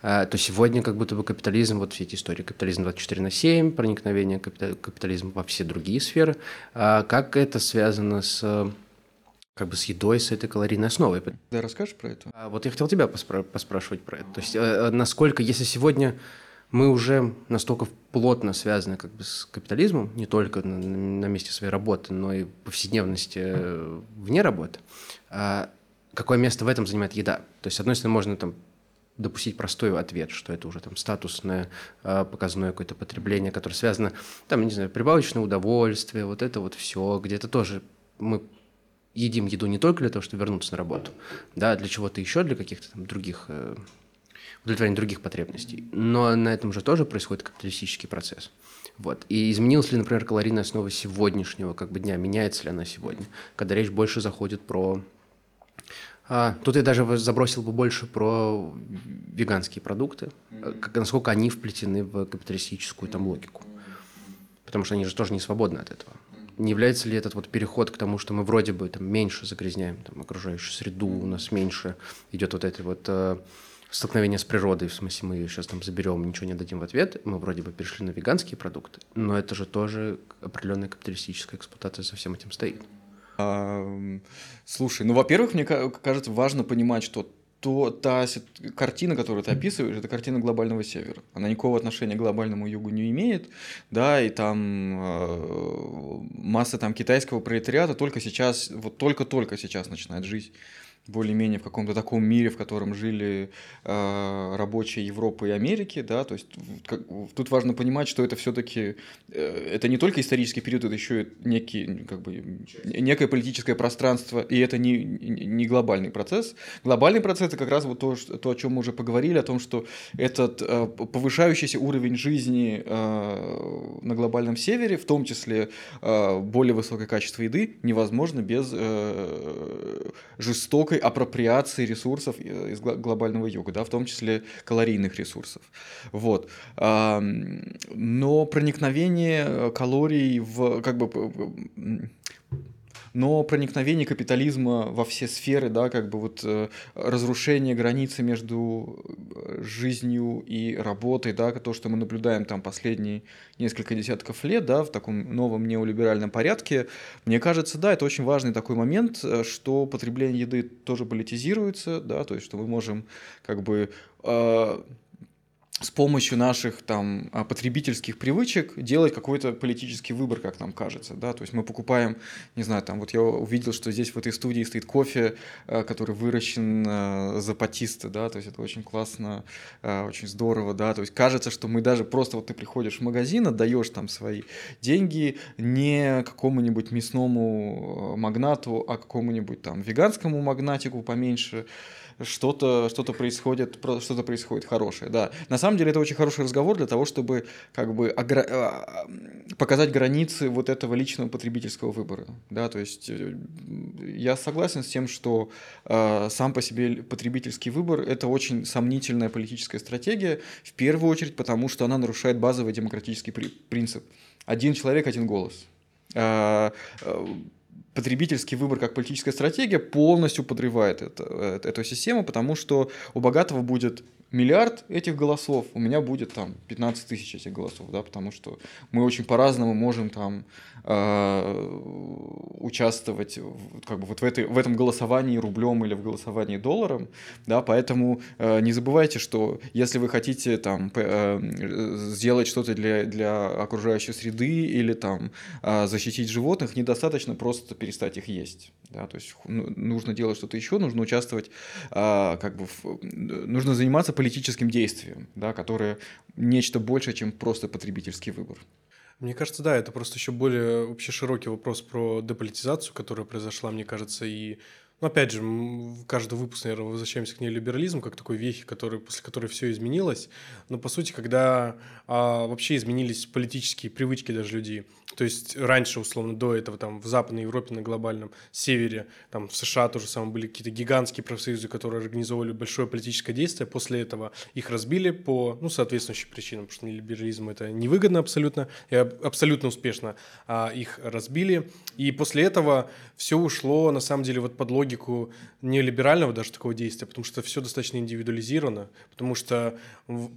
А, то сегодня как будто бы капитализм, вот все эти истории, капитализм 24 на 7, проникновение капитализма во все другие сферы, а как это связано с как бы с едой, с этой калорийной основой. Да, расскажешь про это? А вот я хотел тебя поспра- поспрашивать про это. То есть, э, насколько, если сегодня мы уже настолько плотно связаны как бы с капитализмом, не только на, на месте своей работы, но и повседневности э, вне работы. А какое место в этом занимает еда? То есть, с одной стороны, можно там допустить простой ответ, что это уже там статусное, а, показное какое-то потребление, которое связано, там, не знаю, прибавочное удовольствие, вот это вот все, где-то тоже мы едим еду не только для того, чтобы вернуться на работу, да, для чего-то еще, для каких-то там других, э, удовлетворения других потребностей. Но на этом же тоже происходит капиталистический процесс. Вот. И изменилась ли, например, калорийная основа сегодняшнего как бы дня? Меняется ли она сегодня? Когда речь больше заходит про а, тут я даже забросил бы больше про веганские продукты, как, насколько они вплетены в капиталистическую там логику. Потому что они же тоже не свободны от этого. Не является ли этот вот переход к тому, что мы вроде бы там меньше загрязняем там, окружающую среду, у нас меньше идет вот это вот э, столкновение с природой, в смысле мы ее сейчас там заберем, ничего не дадим в ответ, мы вроде бы перешли на веганские продукты, но это же тоже определенная капиталистическая эксплуатация со всем этим стоит. Слушай, ну, во-первых, мне кажется, важно понимать, что то та картина, которую ты описываешь, это картина глобального севера. Она никакого отношения к глобальному югу не имеет, да, и там э, масса там китайского пролетариата только сейчас, вот только-только сейчас начинает жить более-менее в каком-то таком мире, в котором жили э, рабочие Европы и Америки, да, то есть как, тут важно понимать, что это все-таки э, это не только исторический период, это еще и некий, как бы, некое политическое пространство, и это не, не глобальный процесс. Глобальный процесс это как раз вот то, то, о чем мы уже поговорили, о том, что этот э, повышающийся уровень жизни э, на глобальном севере, в том числе э, более высокое качество еды, невозможно без э, жестокой такой апроприации ресурсов э, из глобального юга, да, в том числе калорийных ресурсов. Вот. Но проникновение э, калорий в как бы но проникновение капитализма во все сферы, да, как бы вот э, разрушение границы между э, жизнью и работой, да, то, что мы наблюдаем там последние несколько десятков лет, да, в таком новом неолиберальном порядке, мне кажется, да, это очень важный такой момент, э, что потребление еды тоже политизируется, да, то есть что мы можем как бы э, с помощью наших там а, потребительских привычек делать какой-то политический выбор, как нам кажется, да, то есть мы покупаем, не знаю, там вот я увидел, что здесь в этой студии стоит кофе, а, который выращен а, запатисто, да, то есть это очень классно, очень здорово, да, то есть кажется, что мы даже просто вот ты приходишь в магазин, отдаешь там свои деньги не какому-нибудь мясному магнату, а какому-нибудь там веганскому магнатику поменьше, что-то что происходит, что-то происходит хорошее, да. На самом деле это очень хороший разговор для того, чтобы как бы огра... А, показать границы вот этого личного потребительского выбора, да, то есть э, я согласен с тем, что э, сам по себе потребительский выбор это очень сомнительная политическая стратегия, в первую очередь потому, что она нарушает базовый демократический при... принцип. Один человек, один голос а, э, потребительский выбор как политическая стратегия полностью подрывает это, э, эту систему, потому что у богатого будет миллиард этих голосов, у меня будет там 15 тысяч этих голосов, да, потому что мы очень по-разному можем там участвовать в, как бы вот в, этой, в этом голосовании рублем или в голосовании долларом, да, поэтому э, не забывайте, что если вы хотите там э, сделать что-то для, для окружающей среды или там э, защитить животных, недостаточно просто перестать их есть, да, то есть ну, нужно делать что-то еще, нужно участвовать, э, как бы, в, нужно заниматься политическим действием, да, которое нечто большее, чем просто потребительский выбор. Мне кажется, да, это просто еще более вообще широкий вопрос про деполитизацию, которая произошла, мне кажется, и ну, опять же, в каждый выпуск, наверное, возвращаемся к неолиберализму, как такой вехи, который, после которой все изменилось. Но, по сути, когда а, вообще изменились политические привычки даже людей, то есть раньше, условно, до этого, там, в Западной Европе, на глобальном севере, там, в США тоже самое были какие-то гигантские профсоюзы, которые организовывали большое политическое действие. После этого их разбили по, ну, соответствующим причинам, потому что неолиберализм это невыгодно абсолютно, и абсолютно успешно а, их разбили. И после этого все ушло, на самом деле, вот под логику логику неолиберального даже такого действия, потому что все достаточно индивидуализировано, потому что,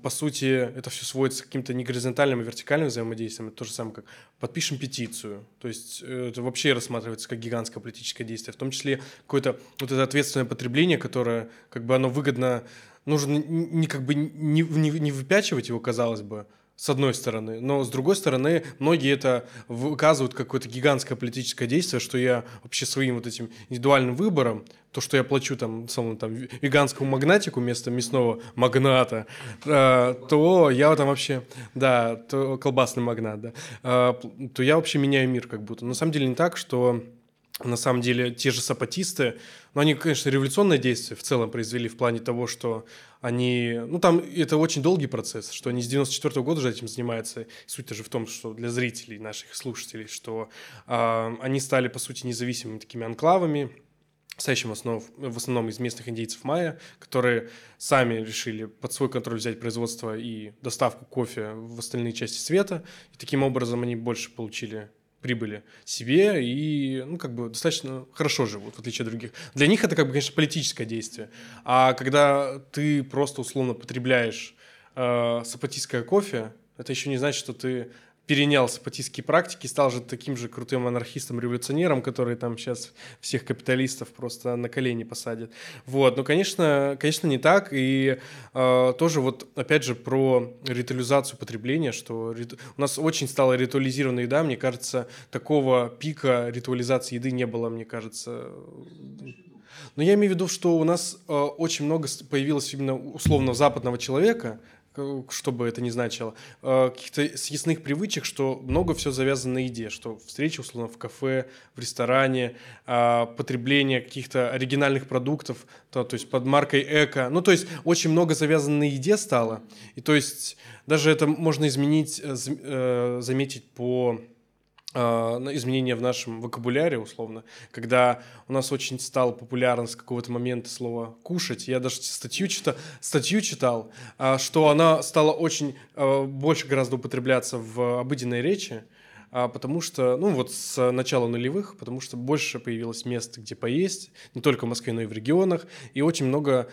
по сути, это все сводится к каким-то не горизонтальным, а вертикальным взаимодействиям. Это то же самое, как подпишем петицию. То есть э, это вообще рассматривается как гигантское политическое действие, в том числе какое-то вот это ответственное потребление, которое как бы оно выгодно нужно не как бы не, не, не выпячивать его, казалось бы, с одной стороны. Но с другой стороны, многие это выказывают какое-то гигантское политическое действие, что я вообще своим вот этим индивидуальным выбором, то, что я плачу там, самому, там веганскому магнатику вместо мясного магната, э, то я там вообще, да, то колбасный магнат, да, э, то я вообще меняю мир как будто. На самом деле не так, что на самом деле те же сапатисты, ну, они, конечно, революционное действие в целом произвели в плане того, что они, ну, там это очень долгий процесс, что они с 94 -го года уже этим занимаются. Суть же в том, что для зрителей, наших слушателей, что э, они стали, по сути, независимыми такими анклавами, состоящим в основном, в основном из местных индейцев майя, которые сами решили под свой контроль взять производство и доставку кофе в остальные части света. И таким образом они больше получили прибыли себе и, ну, как бы достаточно хорошо живут, в отличие от других. Для них это, как бы, конечно, политическое действие. А когда ты просто условно потребляешь э, сапатистское кофе, это еще не значит, что ты перенял сапатистские практики, стал же таким же крутым анархистом-революционером, который там сейчас всех капиталистов просто на колени посадит. Вот, ну, конечно, конечно, не так. И э, тоже вот, опять же, про ритуализацию потребления, что риту... у нас очень стала ритуализированная еда, мне кажется, такого пика ритуализации еды не было, мне кажется, но я имею в виду, что у нас э, очень много появилось именно условно западного человека, что бы это ни значило, э, каких-то съестных привычек, что много все завязано на еде, что встречи, условно, в кафе, в ресторане, а, потребление каких-то оригинальных продуктов, то, то есть под маркой эко. Ну, то есть очень много завязано на еде стало. И то есть даже это можно изменить, э, э, заметить по изменения в нашем вокабуляре, условно, когда у нас очень стало популярно с какого-то момента слово «кушать». Я даже статью читал, статью читал а, что она стала очень а, больше гораздо употребляться в обыденной речи, потому что, ну вот с начала нулевых, потому что больше появилось мест, где поесть, не только в Москве, но и в регионах, и очень много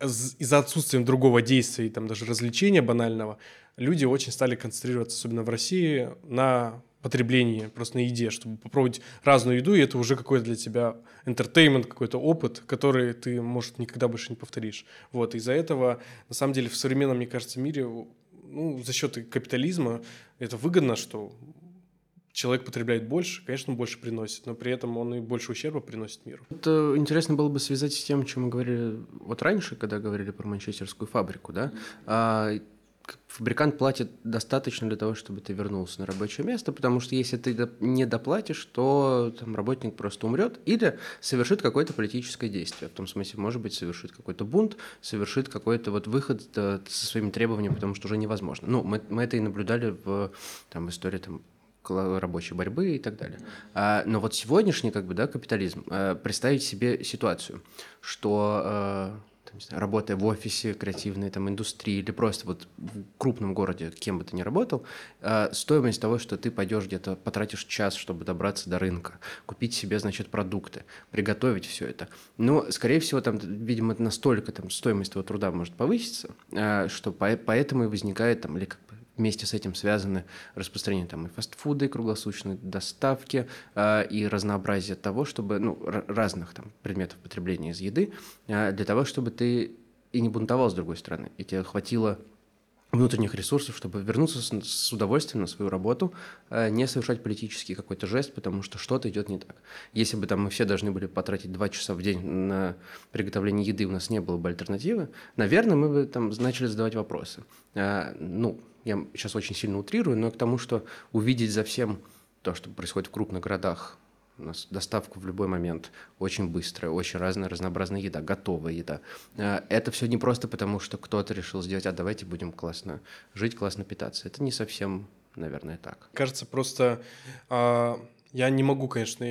из-за отсутствия другого действия и там даже развлечения банального, люди очень стали концентрироваться, особенно в России, на потреблении, просто на еде, чтобы попробовать разную еду, и это уже какой-то для тебя entertainment, какой-то опыт, который ты, может, никогда больше не повторишь. Вот, из-за этого, на самом деле, в современном, мне кажется, мире, ну, за счет капитализма это выгодно, что человек потребляет больше, конечно, больше приносит, но при этом он и больше ущерба приносит миру. Это интересно было бы связать с тем, о чем мы говорили вот раньше, когда говорили про манчестерскую фабрику, да? А, фабрикант платит достаточно для того, чтобы ты вернулся на рабочее место, потому что если ты не доплатишь, то там, работник просто умрет или совершит какое-то политическое действие. В том смысле, может быть, совершит какой-то бунт, совершит какой-то вот выход со своими требованиями, потому что уже невозможно. Ну, мы, мы это и наблюдали в там, истории там, рабочей борьбы и так далее. А, но вот сегодняшний как бы, да, капитализм, а, представить себе ситуацию, что а, там, знаю, работая в офисе, креативной там, индустрии или просто вот в крупном городе, кем бы ты ни работал, э, стоимость того, что ты пойдешь где-то, потратишь час, чтобы добраться до рынка, купить себе, значит, продукты, приготовить все это. Но, скорее всего, там, видимо, настолько там, стоимость твоего труда может повыситься, э, что по поэтому и возникает там, или как вместе с этим связаны распространение там и фастфуда, и круглосуточной доставки, э, и разнообразие того, чтобы, ну, разных там предметов потребления из еды, э, для того, чтобы ты и не бунтовал с другой стороны, и тебе хватило внутренних ресурсов, чтобы вернуться с, удовольствием на свою работу, э, не совершать политический какой-то жест, потому что что-то идет не так. Если бы там мы все должны были потратить два часа в день на приготовление еды, у нас не было бы альтернативы, наверное, мы бы там начали задавать вопросы. Ну, я сейчас очень сильно утрирую, но к тому, что увидеть за всем то, что происходит в крупных городах, у нас доставка в любой момент очень быстрая, очень разная, разнообразная еда, готовая еда. А, это все не просто потому, что кто-то решил сделать, а давайте будем классно жить, классно питаться. Это не совсем, наверное, так. Кажется, просто а, я не могу, конечно,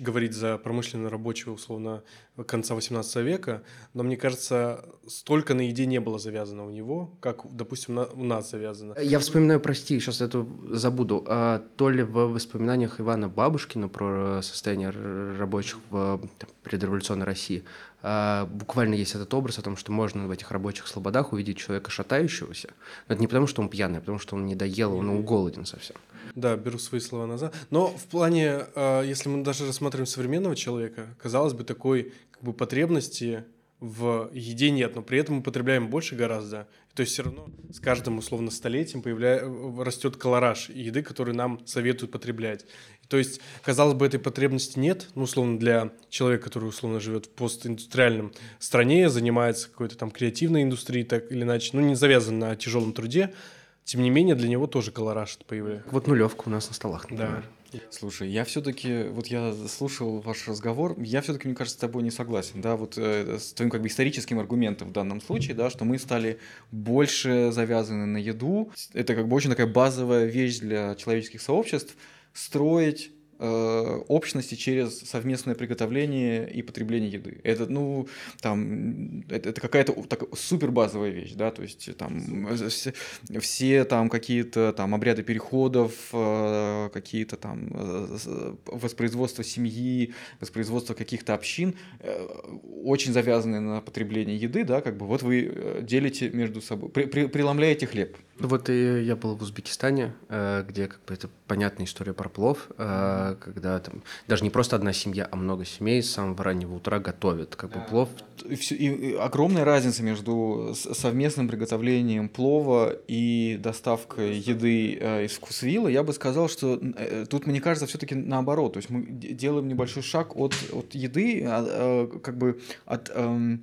говорить за промышленно рабочего, условно, конца 18 века, но мне кажется, столько на еде не было завязано у него, как, допустим, на, у нас завязано. Я вспоминаю, прости, сейчас это забуду, а, то ли в воспоминаниях Ивана Бабушкина про состояние рабочих в там, предреволюционной России, буквально есть этот образ о том, что можно в этих рабочих слободах увидеть человека шатающегося, но это не потому, что он пьяный, а потому, что он не доел, он голоден совсем. Да, беру свои слова назад. Но в плане, а, если мы даже рассматриваем современного человека, казалось бы, такой как бы потребности в еде нет, но при этом мы потребляем больше гораздо. То есть все равно с каждым условно столетием появля... растет колораж еды, который нам советуют потреблять. То есть, казалось бы, этой потребности нет, ну, условно, для человека, который, условно, живет в постиндустриальном стране, занимается какой-то там креативной индустрией, так или иначе, ну, не завязан на тяжелом труде, тем не менее, для него тоже колораж появляется. Вот нулевка у нас на столах, например. Да. Слушай, я все-таки, вот я слушал ваш разговор, я все-таки, мне кажется, с тобой не согласен, да, вот э, с твоим как бы историческим аргументом в данном случае, да, что мы стали больше завязаны на еду. Это как бы очень такая базовая вещь для человеческих сообществ строить Э, общности через совместное приготовление и потребление еды. Это, ну, там, это, это какая-то так, супер базовая вещь, да, то есть там все, все там какие-то там обряды переходов, э, какие-то там э, воспроизводство семьи, воспроизводство каких-то общин очень завязаны на потребление еды, да, как бы вот вы делите между собой, при, при, преломляете хлеб. Вот и я был в Узбекистане, где как бы это понятная история про плов, когда там даже не просто одна семья, а много семей с самого раннего утра готовят как бы плов. И, и огромная разница между совместным приготовлением плова и доставкой еды э, из вкусвилла. Я бы сказал, что э, тут, мне кажется, все-таки наоборот. То есть мы делаем небольшой шаг от, от еды, а, э, как бы от... Э,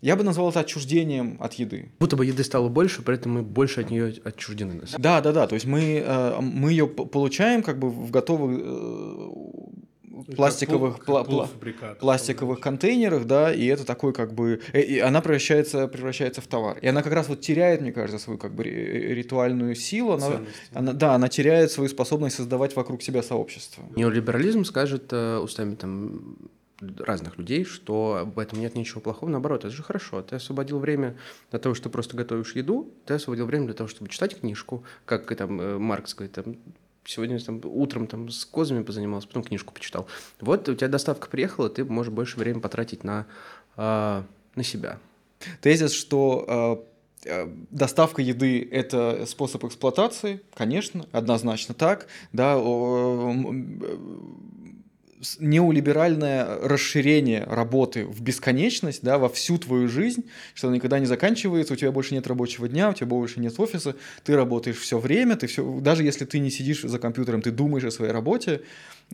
я бы назвал это отчуждением от еды. Будто бы еды стало больше, поэтому мы больше от нее отчуждены. Да, да, да. То есть мы, э, мы ее получаем как бы в готовых э, пластиковых, как пла- пла- пластиковых контейнерах, да, и это такой как бы, э, и она превращается, превращается в товар. И она как раз вот теряет, мне кажется, свою как бы ритуальную силу, она, она, да, она теряет свою способность создавать вокруг себя сообщество. Неолиберализм скажет устами там разных людей, что в этом нет ничего плохого, наоборот, это же хорошо. Ты освободил время для того, что просто готовишь еду, ты освободил время для того, чтобы читать книжку, как там э, Маркс говорит, там, сегодня там, утром там, с козами позанимался, потом книжку почитал. Вот у тебя доставка приехала, ты можешь больше времени потратить на, э, на себя. Тезис, что э, доставка еды – это способ эксплуатации, конечно, однозначно так, да, неолиберальное расширение работы в бесконечность, да, во всю твою жизнь, что она никогда не заканчивается, у тебя больше нет рабочего дня, у тебя больше нет офиса, ты работаешь все время, ты все, даже если ты не сидишь за компьютером, ты думаешь о своей работе,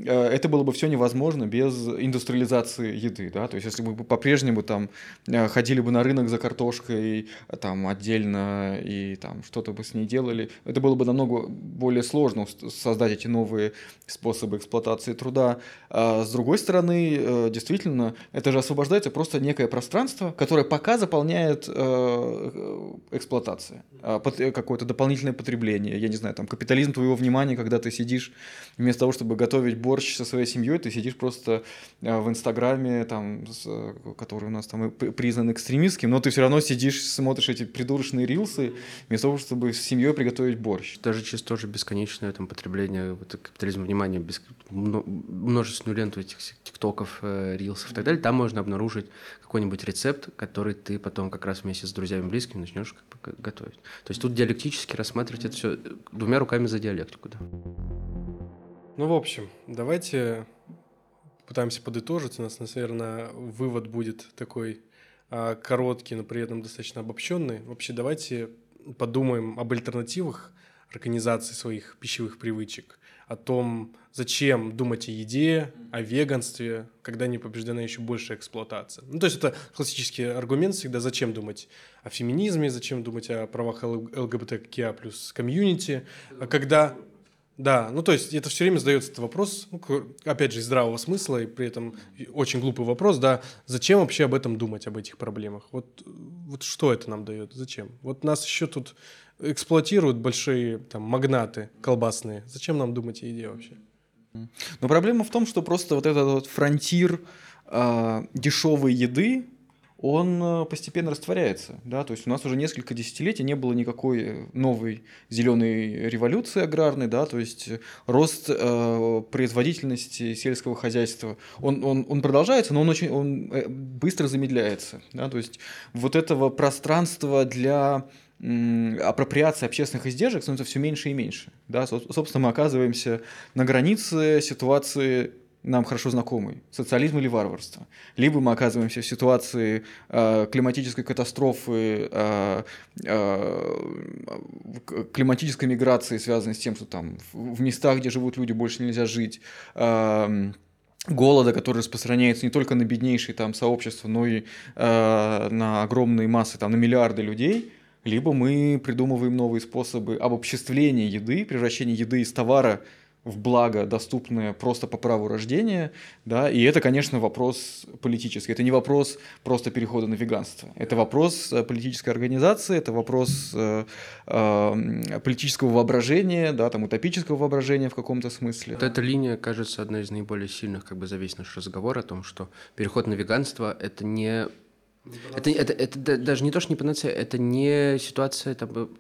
это было бы все невозможно без индустриализации еды, да, то есть если бы по-прежнему там э, ходили бы на рынок за картошкой там отдельно и там что-то бы с ней делали, это было бы намного более сложно создать эти новые способы эксплуатации труда. А с другой стороны, э, действительно, это же освобождается просто некое пространство, которое пока заполняет эксплуатация, а какое-то дополнительное потребление, я не знаю, там капитализм твоего внимания, когда ты сидишь вместо того, чтобы готовить борщ со своей семьей, ты сидишь просто э, в Инстаграме, там, который у нас там признан экстремистским, но ты все равно сидишь, смотришь эти придурочные рилсы, вместо того, чтобы с семьей приготовить борщ. Даже через тоже бесконечное там, потребление вот, капитализма внимания, без, множественную ленту этих тиктоков, э, рилсов и так далее, там можно обнаружить какой-нибудь рецепт, который ты потом как раз вместе с друзьями близкими начнешь как бы готовить. То есть тут диалектически рассматривать это все двумя руками за диалектику. Да. Ну, в общем, давайте пытаемся подытожить. У нас, наверное, вывод будет такой а, короткий, но при этом достаточно обобщенный. Вообще, давайте подумаем об альтернативах организации своих пищевых привычек, о том, зачем думать о еде, о веганстве, когда не побеждена еще большая эксплуатация. Ну, то есть это классический аргумент всегда, зачем думать о феминизме, зачем думать о правах ЛГБТКИА плюс комьюнити, а когда да, ну то есть это все время задается этот вопрос, ну, опять же, из здравого смысла, и при этом очень глупый вопрос, да, зачем вообще об этом думать, об этих проблемах? Вот, вот что это нам дает, зачем? Вот нас еще тут эксплуатируют большие там магнаты колбасные, зачем нам думать о еде вообще? Но проблема в том, что просто вот этот вот фронтир э, а, дешевой еды, он э, постепенно растворяется. Да? То есть у нас уже несколько десятилетий не было никакой новой зеленой революции аграрной, да? то есть рост э, производительности сельского хозяйства, он, он, он продолжается, но он, очень, он э, быстро замедляется. Да? То есть вот этого пространства для апроприации общественных издержек становится все меньше и меньше. Да? Собственно, мы оказываемся на границе ситуации нам хорошо знакомый, социализм или варварство. Либо мы оказываемся в ситуации э, климатической катастрофы, э, э, климатической миграции, связанной с тем, что там в местах, где живут люди, больше нельзя жить. Э, голода, который распространяется не только на беднейшие там сообщества, но и э, на огромные массы, там, на миллиарды людей, либо мы придумываем новые способы обобществления еды, превращения еды из товара в благо, доступное просто по праву рождения, да, и это, конечно, вопрос политический. Это не вопрос просто перехода на веганство. Это вопрос э, политической организации, это вопрос э, э, политического воображения, да, там, утопического воображения в каком-то смысле. Вот эта линия, кажется, одной из наиболее сильных как бы за весь наш разговор о том, что переход на веганство – это не это, это, это, это даже не то, что не панацея, это не ситуация там,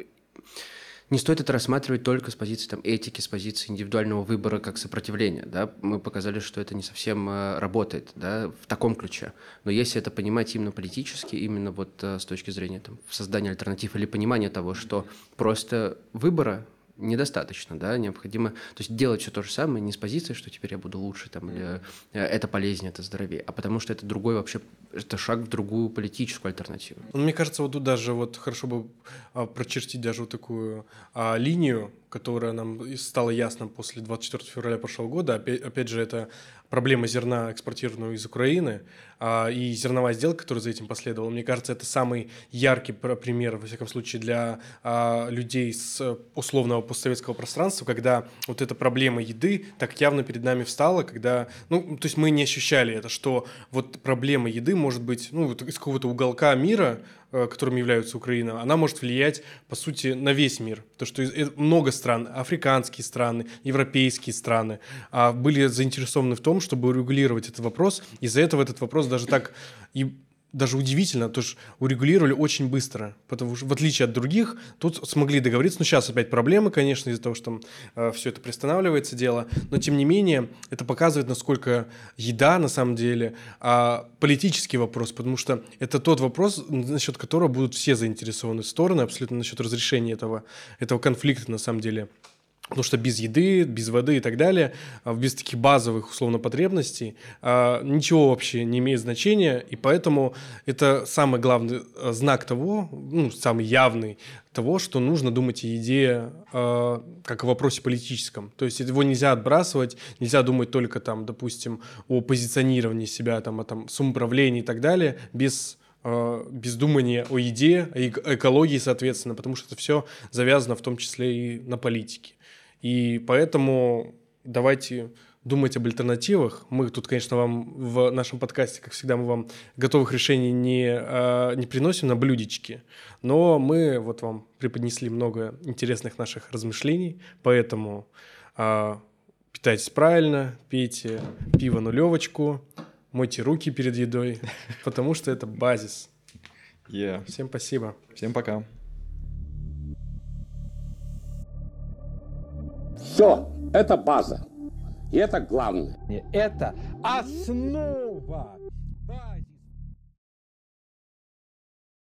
не стоит это рассматривать только с позиции там, этики, с позиции индивидуального выбора как сопротивления. Да? Мы показали, что это не совсем э, работает да, в таком ключе. Но если это понимать именно политически, именно вот э, с точки зрения там, создания альтернатив или понимания того, что просто выбора недостаточно, да, необходимо, то есть делать все то же самое не с позиции, что теперь я буду лучше, там, или э, это полезнее, это здоровее, а потому что это другой вообще, это шаг в другую политическую альтернативу. Ну, мне кажется, вот тут даже вот хорошо бы а, прочертить даже вот такую а, линию, которая нам стала ясна после 24 февраля прошлого года. Опять, опять же, это проблема зерна, экспортированного из Украины, а, и зерновая сделка, которая за этим последовала. Мне кажется, это самый яркий пример, во всяком случае, для а, людей с условного постсоветского пространства, когда вот эта проблема еды так явно перед нами встала, когда, ну, то есть мы не ощущали это, что вот проблема еды может быть, ну, вот из какого-то уголка мира, Э, которым является Украина, она может влиять, по сути, на весь мир. То, что много стран, африканские страны, европейские страны, а, были заинтересованы в том, чтобы урегулировать этот вопрос. Из-за этого этот вопрос даже так и даже удивительно, то что урегулировали очень быстро, потому что в отличие от других, тут смогли договориться. Ну, сейчас опять проблемы, конечно, из-за того, что там э, все это приостанавливается дело, но тем не менее это показывает, насколько еда на самом деле э, политический вопрос, потому что это тот вопрос, насчет которого будут все заинтересованы стороны, абсолютно насчет разрешения этого, этого конфликта на самом деле. Потому что без еды, без воды и так далее, а, без таких базовых условно потребностей, а, ничего вообще не имеет значения. И поэтому это самый главный а, знак того, ну, самый явный того, что нужно думать о еде как о вопросе политическом. То есть его нельзя отбрасывать, нельзя думать только там, допустим, о позиционировании себя, там, о там, самоуправлении и так далее, без без думания о еде, о экологии, соответственно, потому что это все завязано в том числе и на политике. И поэтому давайте думать об альтернативах. Мы тут, конечно, вам в нашем подкасте, как всегда, мы вам готовых решений не, а, не приносим на блюдечке, но мы вот вам преподнесли много интересных наших размышлений, поэтому а, питайтесь правильно, пейте пиво нулевочку, мойте руки перед едой, потому что это базис. Yeah. Всем спасибо. Всем пока. Все, это база. И это главное. Это основа.